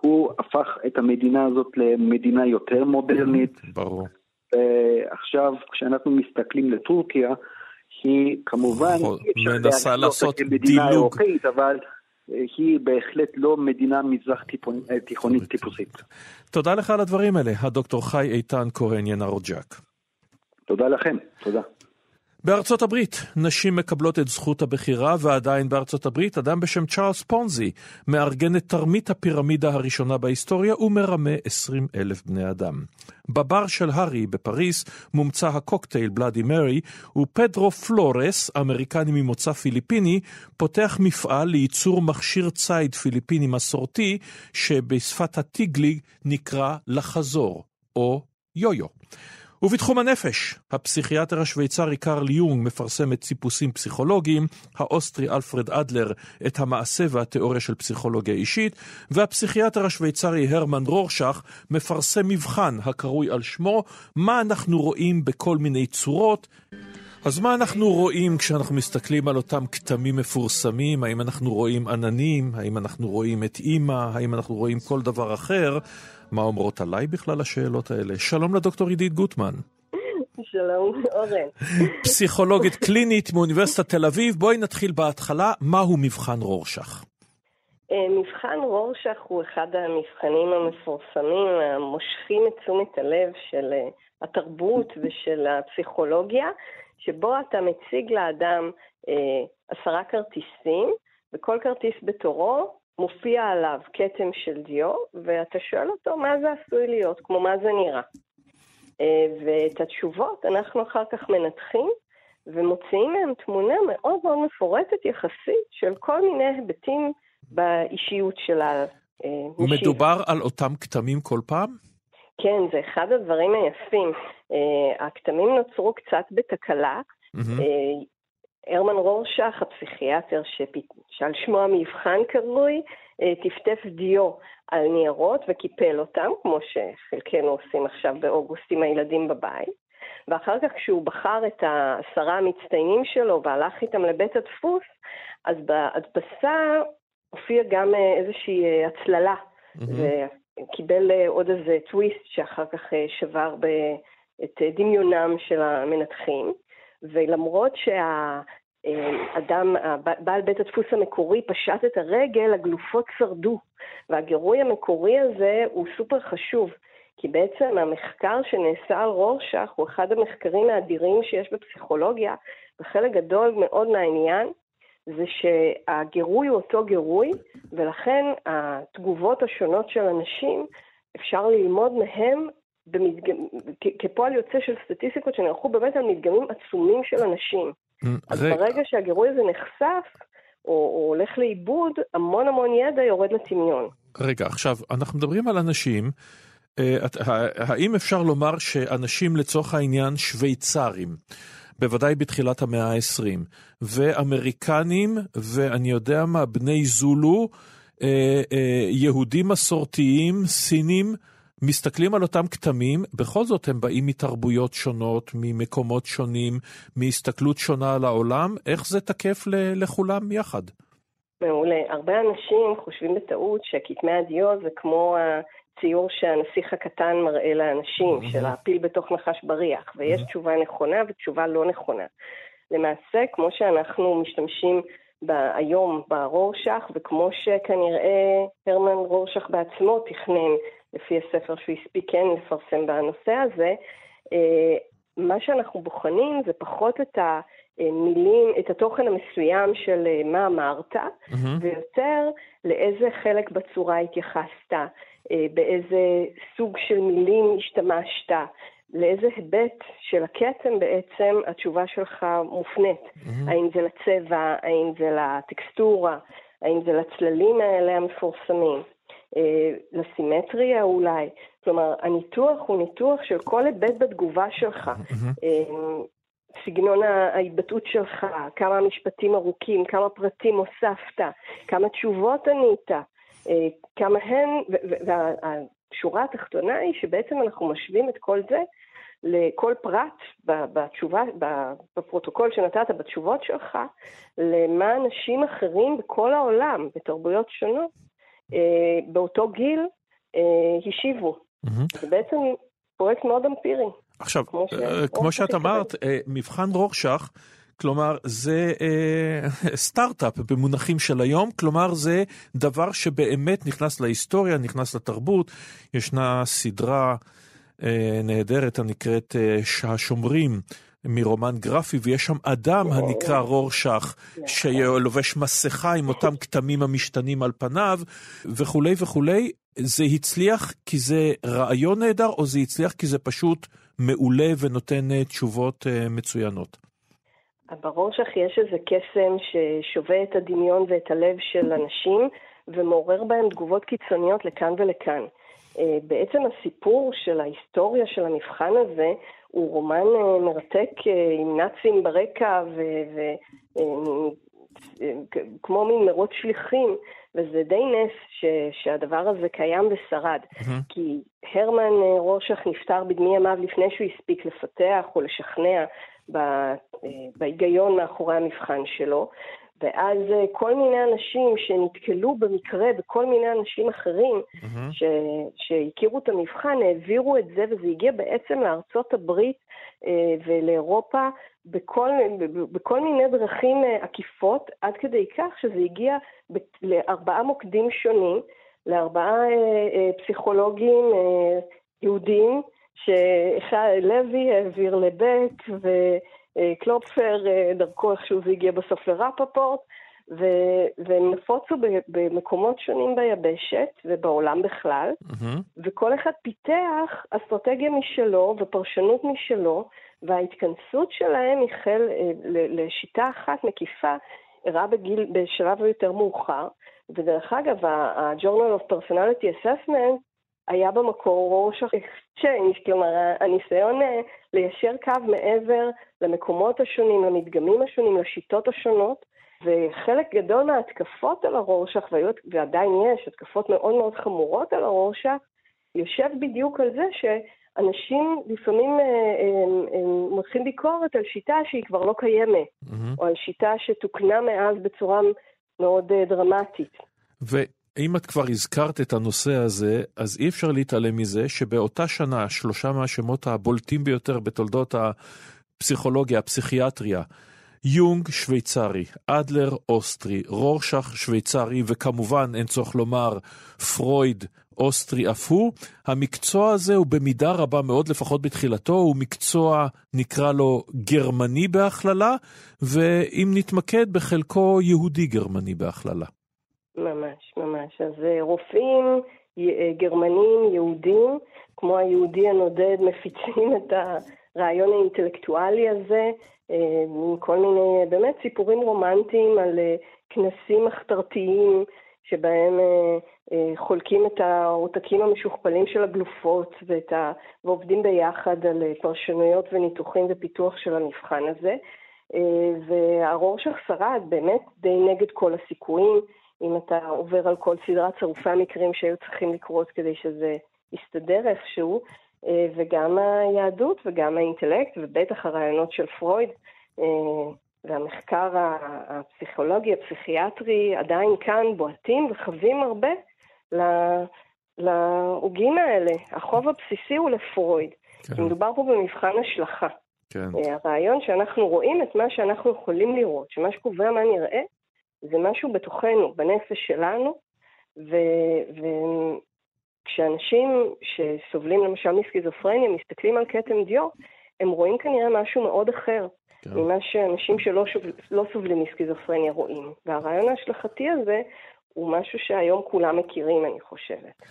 הוא הפך את המדינה הזאת למדינה יותר מודרנית. ברור. ועכשיו, כשאנחנו מסתכלים לטורקיה, היא כמובן, מנסה לעשות דילוג. אבל אה, היא בהחלט לא מדינה מזרח אה, תיכונית טיפוסית. תודה לך על הדברים האלה, הדוקטור חי איתן כהן ינרוג'ק. תודה לכם, תודה. בארצות הברית נשים מקבלות את זכות הבחירה ועדיין בארצות הברית אדם בשם צ'ארלס פונזי מארגן את תרמית הפירמידה הראשונה בהיסטוריה ומרמה 20 אלף בני אדם. בבר של הארי בפריס מומצא הקוקטייל בלאדי מרי ופדרו פלורס, אמריקני ממוצא פיליפיני, פותח מפעל לייצור מכשיר ציד פיליפיני מסורתי שבשפת הטיגלי נקרא לחזור או יו-יו. ובתחום הנפש, הפסיכיאטר השוויצרי קרל יונג מפרסם את טיפוסים פסיכולוגיים, האוסטרי אלפרד אדלר את המעשה והתיאוריה של פסיכולוגיה אישית, והפסיכיאטר השוויצרי הרמן רורשך מפרסם מבחן הקרוי על שמו, מה אנחנו רואים בכל מיני צורות. אז מה אנחנו רואים כשאנחנו מסתכלים על אותם כתמים מפורסמים? האם אנחנו רואים עננים? האם אנחנו רואים את אימא? האם אנחנו רואים כל דבר אחר? מה אומרות עליי בכלל השאלות האלה? שלום לדוקטור עידית גוטמן. שלום, אורן. פסיכולוגית קלינית מאוניברסיטת תל אביב. בואי נתחיל בהתחלה. מהו מבחן רורשך? אה, מבחן רורשך הוא אחד המבחנים המפורסמים, המושכים את תשומת הלב של אה, התרבות ושל הפסיכולוגיה, שבו אתה מציג לאדם אה, עשרה כרטיסים, וכל כרטיס בתורו מופיע עליו כתם של דיו, ואתה שואל אותו מה זה עשוי להיות, כמו מה זה נראה. אה, ואת התשובות אנחנו אחר כך מנתחים, ומוציאים מהם תמונה מאוד מאוד מפורטת יחסית של כל מיני היבטים באישיות של המשיב. מדובר על אותם כתמים כל פעם? כן, זה אחד הדברים היפים. Uh, הכתמים נוצרו קצת בתקלה. Mm-hmm. הרמן רורשך, הפסיכיאטר. שעל שמו המבחן קרוי, uh, טפטף דיו על ניירות וקיפל אותם, כמו שחלקנו עושים עכשיו באוגוסט עם הילדים בבית. ואחר כך כשהוא בחר את העשרה המצטיינים שלו והלך איתם לבית הדפוס, אז בהדפסה הופיע גם איזושהי הצללה. Mm-hmm. קיבל עוד איזה טוויסט שאחר כך שבר את דמיונם של המנתחים, ולמרות שה... אדם, בעל בית הדפוס המקורי פשט את הרגל, הגלופות שרדו. והגירוי המקורי הזה הוא סופר חשוב, כי בעצם המחקר שנעשה על רורשך הוא אחד המחקרים האדירים שיש בפסיכולוגיה, וחלק גדול מאוד מהעניין זה שהגירוי הוא אותו גירוי, ולכן התגובות השונות של אנשים, אפשר ללמוד מהם במדג... כפועל יוצא של סטטיסטיקות שנערכו באמת על מדגמים עצומים של אנשים. אז רגע. ברגע שהגירוי הזה נחשף, או, או הולך לאיבוד, המון המון ידע יורד לטמיון. רגע, עכשיו, אנחנו מדברים על אנשים, אה, האם אפשר לומר שאנשים לצורך העניין שוויצרים, בוודאי בתחילת המאה ה-20, ואמריקנים, ואני יודע מה, בני זולו, אה, אה, יהודים מסורתיים, סינים, מסתכלים על אותם כתמים, בכל זאת הם באים מתרבויות שונות, ממקומות שונים, מהסתכלות שונה על העולם, איך זה תקף לכולם יחד? מעולה. הרבה אנשים חושבים בטעות שכתמי הדיו זה כמו הציור שהנסיך הקטן מראה לאנשים, של הפיל בתוך נחש בריח, ויש תשובה נכונה ותשובה לא נכונה. למעשה, כמו שאנחנו משתמשים היום ברורשך, וכמו שכנראה הרמן רורשך בעצמו תכנן לפי הספר שהוא הספיק כן לפרסם בנושא הזה, אה, מה שאנחנו בוחנים זה פחות את המילים, את התוכן המסוים של אה, מה אמרת, mm-hmm. ויותר לאיזה חלק בצורה התייחסת, אה, באיזה סוג של מילים השתמשת, לאיזה היבט של הכתם בעצם התשובה שלך מופנית. Mm-hmm. האם זה לצבע, האם זה לטקסטורה, האם זה לצללים האלה המפורסמים. אה, לסימטריה אולי. כלומר, הניתוח הוא ניתוח של כל היבט בתגובה שלך. אה, סגנון ההתבטאות שלך, כמה משפטים ארוכים, כמה פרטים הוספת, כמה תשובות ענית, אה, כמה הן, והשורה התחתונה היא שבעצם אנחנו משווים את כל זה לכל פרט בתשובה, בפרוטוקול שנתת בתשובות שלך, למה אנשים אחרים בכל העולם, בתרבויות שונות, באותו גיל אה, השיבו. Mm-hmm. זה בעצם פרויקט מאוד אמפירי. עכשיו, כמו, אה, כמו שאת אמרת, מבחן רורשך, כלומר זה אה, סטארט-אפ במונחים של היום, כלומר זה דבר שבאמת נכנס להיסטוריה, נכנס לתרבות. ישנה סדרה אה, נהדרת הנקראת אה, השומרים. מרומן גרפי, ויש שם אדם הנקרא רורשך, שלובש מסכה עם אותם כתמים המשתנים על פניו, וכולי וכולי. זה הצליח כי זה רעיון נהדר, או זה הצליח כי זה פשוט מעולה ונותן אה, תשובות אה, מצוינות? ברורשך יש איזה קסם ששובה את הדמיון ואת הלב של אנשים, ומעורר בהם תגובות קיצוניות לכאן ולכאן. אה, בעצם הסיפור של ההיסטוריה של המבחן הזה הוא רומן אה, מרתק אה, עם נאצים ברקע וכמו מין מרוץ שליחים, וזה די נס ש, שהדבר הזה קיים ושרד. Mm-hmm. כי הרמן רושך נפטר בדמי ימיו לפני שהוא הספיק לפתח או לשכנע בהיגיון מאחורי המבחן שלו, ואז אה, כל מיני אנשים שנתקלו במקרה בכל מיני אנשים אחרים mm-hmm. ש, שהכירו את המבחן, העבירו את זה, וזה הגיע בעצם לארצות הברית אה, ולאירופה בכל, בכל מיני דרכים אה, עקיפות, עד כדי כך שזה הגיע לארבעה מוקדים שונים, לארבעה פסיכולוגים יהודים, שלוי העביר לבק, ו... אה, קלופפר, אה, דרכו איכשהו זה הגיע בסוף לרפפורט, ו- והם נפוצו במקומות שונים ביבשת ובעולם בכלל, mm-hmm. וכל אחד פיתח אסטרטגיה משלו ופרשנות משלו, וההתכנסות שלהם החל אה, לשיטה אחת מקיפה, אירעה בגיל, בשלב יותר מאוחר, ודרך אגב, ה-Journal of Personality Assessment היה במקור Rorschach Exchange, כלומר הניסיון אה, ליישר קו מעבר למקומות השונים, למדגמים השונים, לשיטות השונות, וחלק גדול מההתקפות על הרורשך, ועדיין יש התקפות מאוד מאוד חמורות על הרורשך, יושב בדיוק על זה שאנשים לפעמים אה, מותחים ביקורת על שיטה שהיא כבר לא קיימת, mm-hmm. או על שיטה שתוקנה מאז בצורה מאוד אה, דרמטית. ו- אם את כבר הזכרת את הנושא הזה, אז אי אפשר להתעלם מזה שבאותה שנה שלושה מהשמות הבולטים ביותר בתולדות הפסיכולוגיה, הפסיכיאטריה, יונג שוויצרי, אדלר אוסטרי, רורשך שוויצרי, וכמובן, אין צורך לומר, פרויד אוסטרי אף הוא. המקצוע הזה הוא במידה רבה מאוד, לפחות בתחילתו, הוא מקצוע, נקרא לו, גרמני בהכללה, ואם נתמקד, בחלקו יהודי-גרמני בהכללה. ממש, ממש. אז אה, רופאים אה, גרמנים, יהודים, כמו היהודי הנודד, מפיצים את הרעיון האינטלקטואלי הזה, אה, עם כל מיני, באמת, סיפורים רומנטיים על כנסים מחתרתיים, שבהם חולקים את העותקים המשוכפלים של הגלופות ואת ה... ועובדים ביחד על פרשנויות וניתוחים ופיתוח של המבחן הזה. והרורשך שרד באמת די נגד כל הסיכויים. אם אתה עובר על כל סדרת צירופי המקרים שהיו צריכים לקרות כדי שזה יסתדר איכשהו, אה, וגם היהדות וגם האינטלקט, ובטח הרעיונות של פרויד, אה, והמחקר הפסיכולוגי, הפסיכיאטרי, עדיין כאן בועטים וחווים הרבה לעוגים האלה. החוב הבסיסי הוא לפרויד. כן. מדובר פה במבחן השלכה. כן. אה, הרעיון שאנחנו רואים את מה שאנחנו יכולים לראות, שמה שקובע מה נראה, זה משהו בתוכנו, בנפש שלנו, וכשאנשים שסובלים למשל מסכיזופרניה מסתכלים על כתם דיו, הם רואים כנראה משהו מאוד אחר כן. ממה שאנשים שלא שוב, לא סובלים מסכיזופרניה רואים. והרעיון ההשלכתי הזה הוא משהו שהיום כולם מכירים, אני חושבת.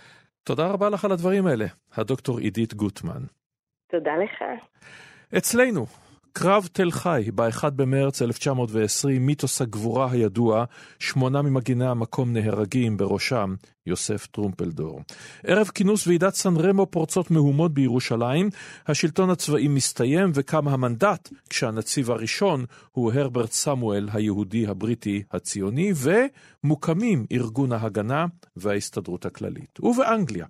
תודה רבה לך על הדברים האלה, הדוקטור עידית גוטמן. תודה לך. אצלנו, קרב תל חי, ב-1 במרץ 1920, מיתוס הגבורה הידוע, שמונה ממגיני המקום נהרגים, בראשם יוסף טרומפלדור. ערב כינוס ועידת סן רמו פורצות מהומות בירושלים, השלטון הצבאי מסתיים וקם המנדט, כשהנציב הראשון הוא הרברט סמואל היהודי הבריטי הציוני, ומוקמים ארגון ההגנה וההסתדרות הכללית. ובאנגליה,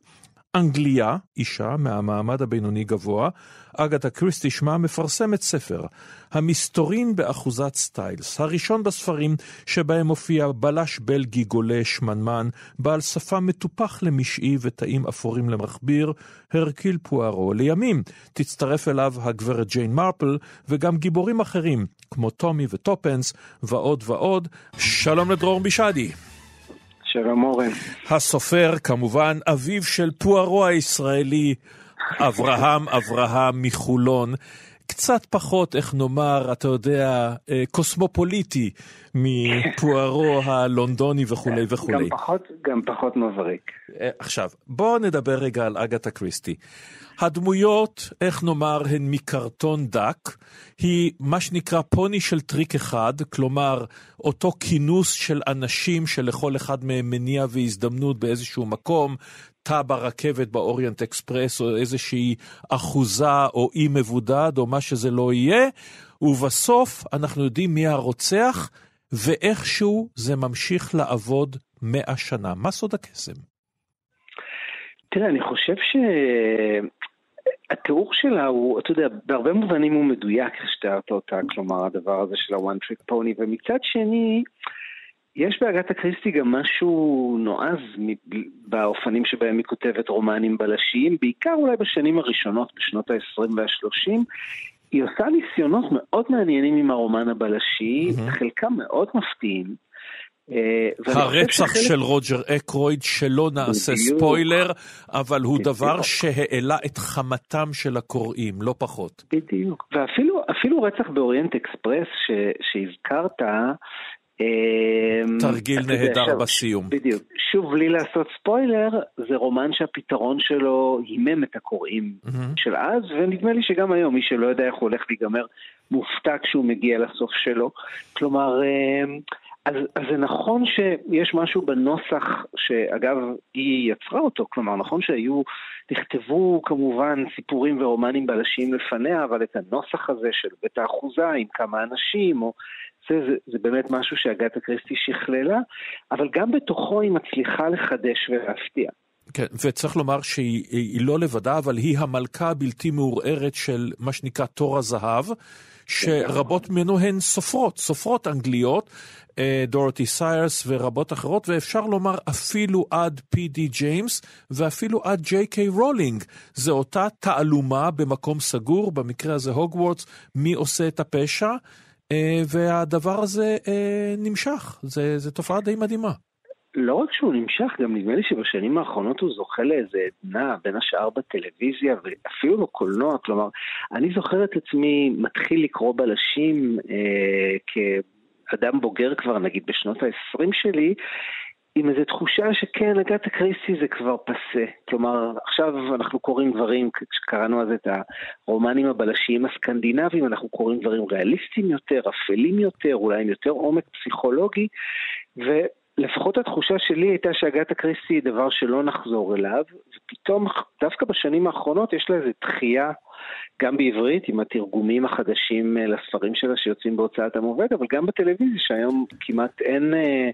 אנגליה, אישה מהמעמד הבינוני גבוה, אגתה קריסטי שמה, מפרסמת ספר, המסתורין באחוזת סטיילס, הראשון בספרים שבהם מופיע בלש בלגי גולה שמנמן, בעל שפה מטופח למשעי ותאים אפורים למכביר, הרקיל פוארו. לימים תצטרף אליו הגברת ג'יין מרפל, וגם גיבורים אחרים, כמו טומי וטופנס, ועוד ועוד. שלום לדרור בישדי. שלום אורן. הסופר, כמובן, אביו של פוארו הישראלי, אברהם אברהם מחולון. קצת פחות, איך נאמר, אתה יודע, אה, קוסמופוליטי מפוארו הלונדוני וכולי וכולי. גם פחות, גם פחות מבריק. אה, עכשיו, בואו נדבר רגע על אגתה קריסטי. הדמויות, איך נאמר, הן מקרטון דק. היא מה שנקרא פוני של טריק אחד, כלומר, אותו כינוס של אנשים שלכל אחד מהם מניע והזדמנות באיזשהו מקום, תא ברכבת באוריינט אקספרס, או איזושהי אחוזה או אי מבודד, או מה שזה לא יהיה, ובסוף אנחנו יודעים מי הרוצח, ואיכשהו זה ממשיך לעבוד מאה שנה. מה סוד הקסם? תראה, אני חושב שהתיאור שלה הוא, אתה יודע, בהרבה מובנים הוא מדויק, איך שתיארת אותה, כלומר, הדבר הזה של ה-one trick pony, ומצד שני, יש באגת אקריסטי גם משהו נועז באופנים שבהם היא כותבת רומנים בלשיים, בעיקר אולי בשנים הראשונות, בשנות ה-20 וה-30. היא עושה ניסיונות מאוד מעניינים עם הרומן הבלשי, mm-hmm. חלקם מאוד מפתיעים. אה, הרצח שחלק... של רוג'ר אקרויד, שלא נעשה בדיוק, ספוילר, אבל הוא בדיוק. דבר שהעלה את חמתם של הקוראים, לא פחות. בדיוק, ואפילו רצח באוריינט אקספרס ש, שהזכרת, תרגיל נהדר בסיום. בדיוק. שוב, בלי לעשות ספוילר, זה רומן שהפתרון שלו הימם את הקוראים של אז, ונדמה לי שגם היום, מי שלא יודע איך הוא הולך להיגמר, מופתע כשהוא מגיע לסוף שלו. כלומר, אמ, אז, אז זה נכון שיש משהו בנוסח, שאגב, היא יצרה אותו, כלומר, נכון שהיו, נכתבו כמובן סיפורים ורומנים בלשיים לפניה, אבל את הנוסח הזה של בית האחוזה עם כמה אנשים, או זה, זה, זה באמת משהו שאגתה קריסטי שכללה, אבל גם בתוכו היא מצליחה לחדש ולהפתיע. כן, וצריך לומר שהיא לא לבדה, אבל היא המלכה הבלתי מעורערת של מה שנקרא תור הזהב, שרבות ממנו הן סופרות, סופרות אנגליות, דורותי סיירס ורבות אחרות, ואפשר לומר אפילו עד פי די ג'יימס ואפילו עד ג'יי קיי רולינג. זו אותה תעלומה במקום סגור, במקרה הזה הוגוורטס, מי עושה את הפשע, והדבר הזה נמשך. זו תופעה די מדהימה. לא רק שהוא נמשך, גם נדמה לי שבשנים האחרונות הוא זוכה לאיזה עדנה, בין השאר בטלוויזיה ואפילו בקולנוע. כלומר, אני זוכר את עצמי מתחיל לקרוא בלשים אה, כאדם בוגר כבר, נגיד בשנות ה-20 שלי, עם איזו תחושה שכן, אגת קריסטי זה כבר פסה. כלומר, עכשיו אנחנו קוראים דברים, כשקראנו אז את הרומנים הבלשיים הסקנדינביים, אנחנו קוראים דברים ריאליסטיים יותר, אפלים יותר, אולי עם יותר עומק פסיכולוגי, ו... לפחות התחושה שלי הייתה שהגת הקריסטי היא דבר שלא נחזור אליו, ופתאום, דווקא בשנים האחרונות יש לה איזו דחייה, גם בעברית, עם התרגומים החדשים אה, לספרים שלה שיוצאים בהוצאת המובד, אבל גם בטלוויזיה, שהיום כמעט אין, אה,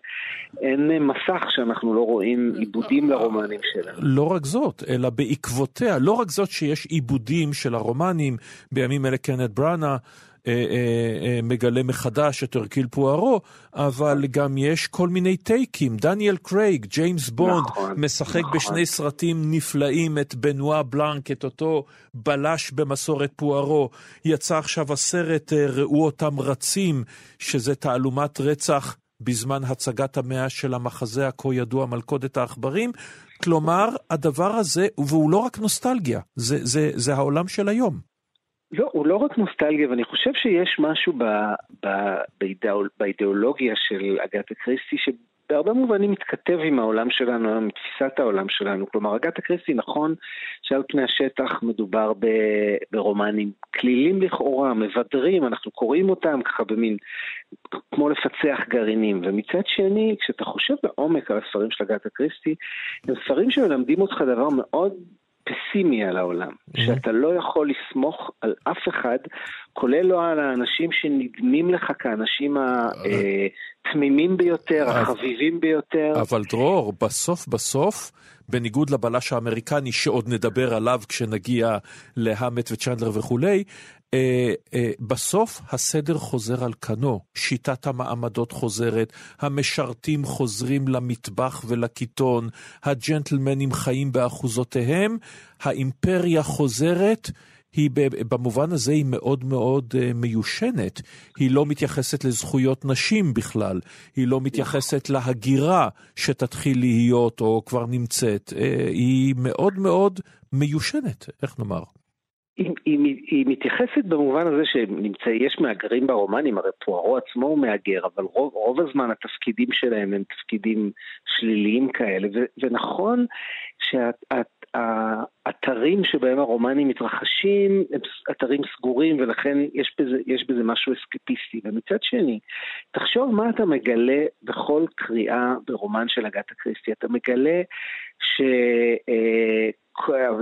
אין מסך שאנחנו לא רואים עיבודים לרומנים שלה. לא רק זאת, אלא בעקבותיה, לא רק זאת שיש עיבודים של הרומנים, בימים אלה קנט בראנה, אה, אה, אה, מגלה מחדש את הרקול פוארו, אבל גם יש כל מיני טייקים. דניאל קרייג, ג'יימס בונד, נכון, משחק נכון. בשני סרטים נפלאים את בנואה בלנק, את אותו בלש במסורת פוארו. יצא עכשיו הסרט ראו אותם רצים, שזה תעלומת רצח בזמן הצגת המאה של המחזה הכה ידוע מלכודת העכברים. כלומר, הדבר הזה, והוא לא רק נוסטלגיה, זה, זה, זה העולם של היום. לא, הוא לא רק נוסטלגיה, ואני חושב שיש משהו ב, ב, באידאול, באידיאולוגיה של אגתה קריסטי שבהרבה מובנים מתכתב עם העולם שלנו, עם תפיסת העולם שלנו. כלומר, אגתה קריסטי נכון שעל פני השטח מדובר ב, ברומנים כלילים לכאורה, מבדרים, אנחנו קוראים אותם ככה במין, כמו לפצח גרעינים. ומצד שני, כשאתה חושב בעומק על הספרים של אגתה קריסטי, הם ספרים שמלמדים אותך דבר מאוד פסימי על העולם, mm-hmm. שאתה לא יכול לסמוך על אף אחד, כולל לא על האנשים שנדמים לך כאנשים התמימים אה, ביותר, החביבים ביותר. אבל דרור, בסוף בסוף, בניגוד לבלש האמריקני שעוד נדבר עליו כשנגיע להמט וצ'נדלר וכולי, בסוף הסדר חוזר על כנו, שיטת המעמדות חוזרת, המשרתים חוזרים למטבח ולקיטון, הג'נטלמנים חיים באחוזותיהם, האימפריה חוזרת. היא במובן הזה היא מאוד מאוד uh, מיושנת. היא לא מתייחסת לזכויות נשים בכלל, היא לא מתייחסת להגירה שתתחיל להיות או כבר נמצאת. Uh, היא מאוד מאוד מיושנת, איך נאמר? היא, היא, היא מתייחסת במובן הזה שיש מהגרים ברומנים, הרי פוארו עצמו הוא מהגר, אבל רוב, רוב הזמן התפקידים שלהם הם תפקידים שליליים כאלה, ו, ונכון שהאתרים שבהם הרומנים מתרחשים הם אתרים סגורים ולכן יש בזה, יש בזה משהו אסקפיסטי. ומצד שני, תחשוב מה אתה מגלה בכל קריאה ברומן של אגתה קריסטי. אתה מגלה ש... אה,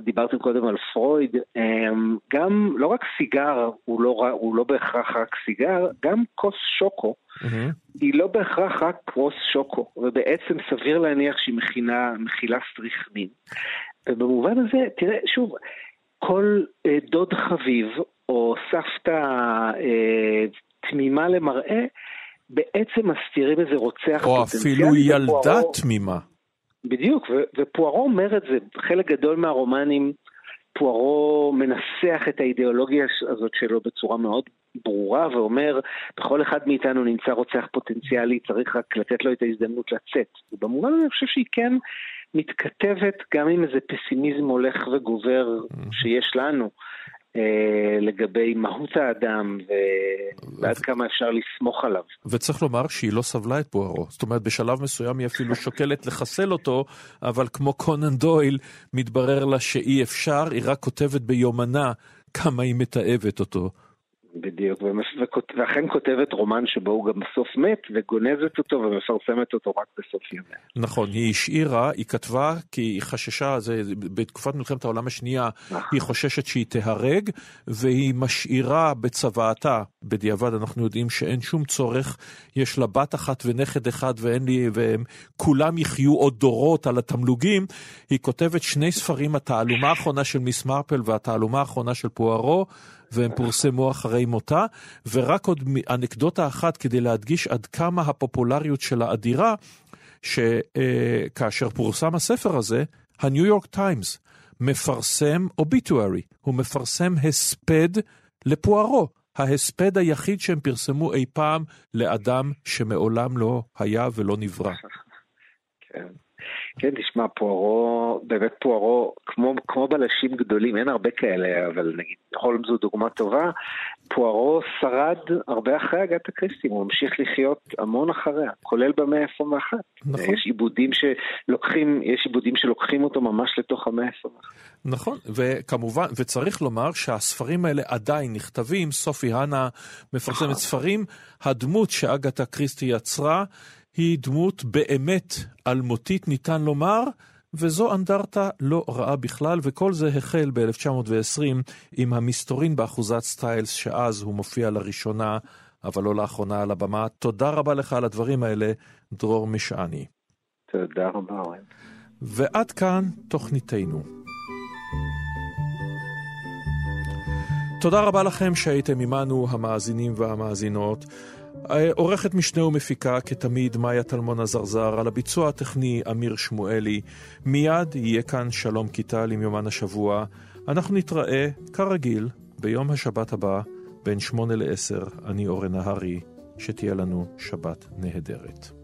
דיברתם קודם על פרויד, אמ, גם לא רק סיגר הוא לא, הוא לא בהכרח רק סיגר, גם כוס שוקו mm-hmm. היא לא בהכרח רק כוס שוקו, ובעצם סביר להניח שהיא מכינה, מכילה סטריכנין. ובמובן הזה, תראה, שוב, כל אה, דוד חביב או סבתא אה, תמימה למראה, בעצם מסתירים איזה רוצח או אפילו ילדה תמימה. בדיוק, ופוארו אומר את זה, חלק גדול מהרומנים, פוארו מנסח את האידיאולוגיה הזאת שלו בצורה מאוד ברורה ואומר, בכל אחד מאיתנו נמצא רוצח פוטנציאלי, צריך רק לתת לו את ההזדמנות לצאת. ובמובן הזה אני חושב שהיא כן מתכתבת גם עם איזה פסימיזם הולך וגובר שיש לנו. אה, לגבי מהות האדם ועד כמה אפשר לסמוך עליו. וצריך לומר שהיא לא סבלה את פוארו. זאת אומרת, בשלב מסוים היא אפילו שוקלת לחסל אותו, אבל כמו קונן דויל, מתברר לה שאי אפשר, היא רק כותבת ביומנה כמה היא מתעבת אותו. בדיוק, ואכן כותבת רומן שבו הוא גם בסוף מת, וגונזת אותו ומפרסמת אותו רק בסוף ימיה. נכון, היא השאירה, היא כתבה כי היא חששה, זה, בתקופת מלחמת העולם השנייה, נכון. היא חוששת שהיא תיהרג, והיא משאירה בצוואתה בדיעבד אנחנו יודעים שאין שום צורך, יש לה בת אחת ונכד אחד ואין לי, והם כולם יחיו עוד דורות על התמלוגים. היא כותבת שני ספרים, התעלומה האחרונה של מיס מרפל והתעלומה האחרונה של פוארו, והם פורסמו אחרי מותה. ורק עוד אנקדוטה אחת כדי להדגיש עד כמה הפופולריות שלה אדירה, שכאשר פורסם הספר הזה, הניו יורק טיימס מפרסם אוביטוארי, הוא מפרסם הספד לפוארו. ההספד היחיד שהם פרסמו אי פעם לאדם שמעולם לא היה ולא נברא. כן. כן, תשמע, פוארו, באמת פוארו, כמו, כמו בלשים גדולים, אין הרבה כאלה, אבל נגיד, הולמס זו דוגמה טובה, פוארו שרד הרבה אחרי אגת קריסטי, הוא ממשיך לחיות המון אחריה, כולל במאה ה-21. נכון. יש עיבודים שלוקחים, יש עיבודים שלוקחים אותו ממש לתוך המאה ה-21. נכון, וכמובן, וצריך לומר שהספרים האלה עדיין נכתבים, סופי האנה מפרסמת נכון. ספרים, הדמות שאגתה קריסטי יצרה, היא דמות באמת אלמותית, ניתן לומר, וזו אנדרטה לא רעה בכלל, וכל זה החל ב-1920 עם המסתורין באחוזת סטיילס, שאז הוא מופיע לראשונה, אבל לא לאחרונה על הבמה. תודה רבה לך על הדברים האלה, דרור משעני. תודה רבה, אורן. ועד כאן תוכניתנו. תודה רבה לכם שהייתם עמנו, המאזינים והמאזינות. עורכת משנה ומפיקה, כתמיד, מאיה טלמון עזרזר, על הביצוע הטכני, אמיר שמואלי. מיד יהיה כאן שלום קיטל עם יומן השבוע. אנחנו נתראה, כרגיל, ביום השבת הבא, בין שמונה לעשר. אני אורן נהרי, שתהיה לנו שבת נהדרת.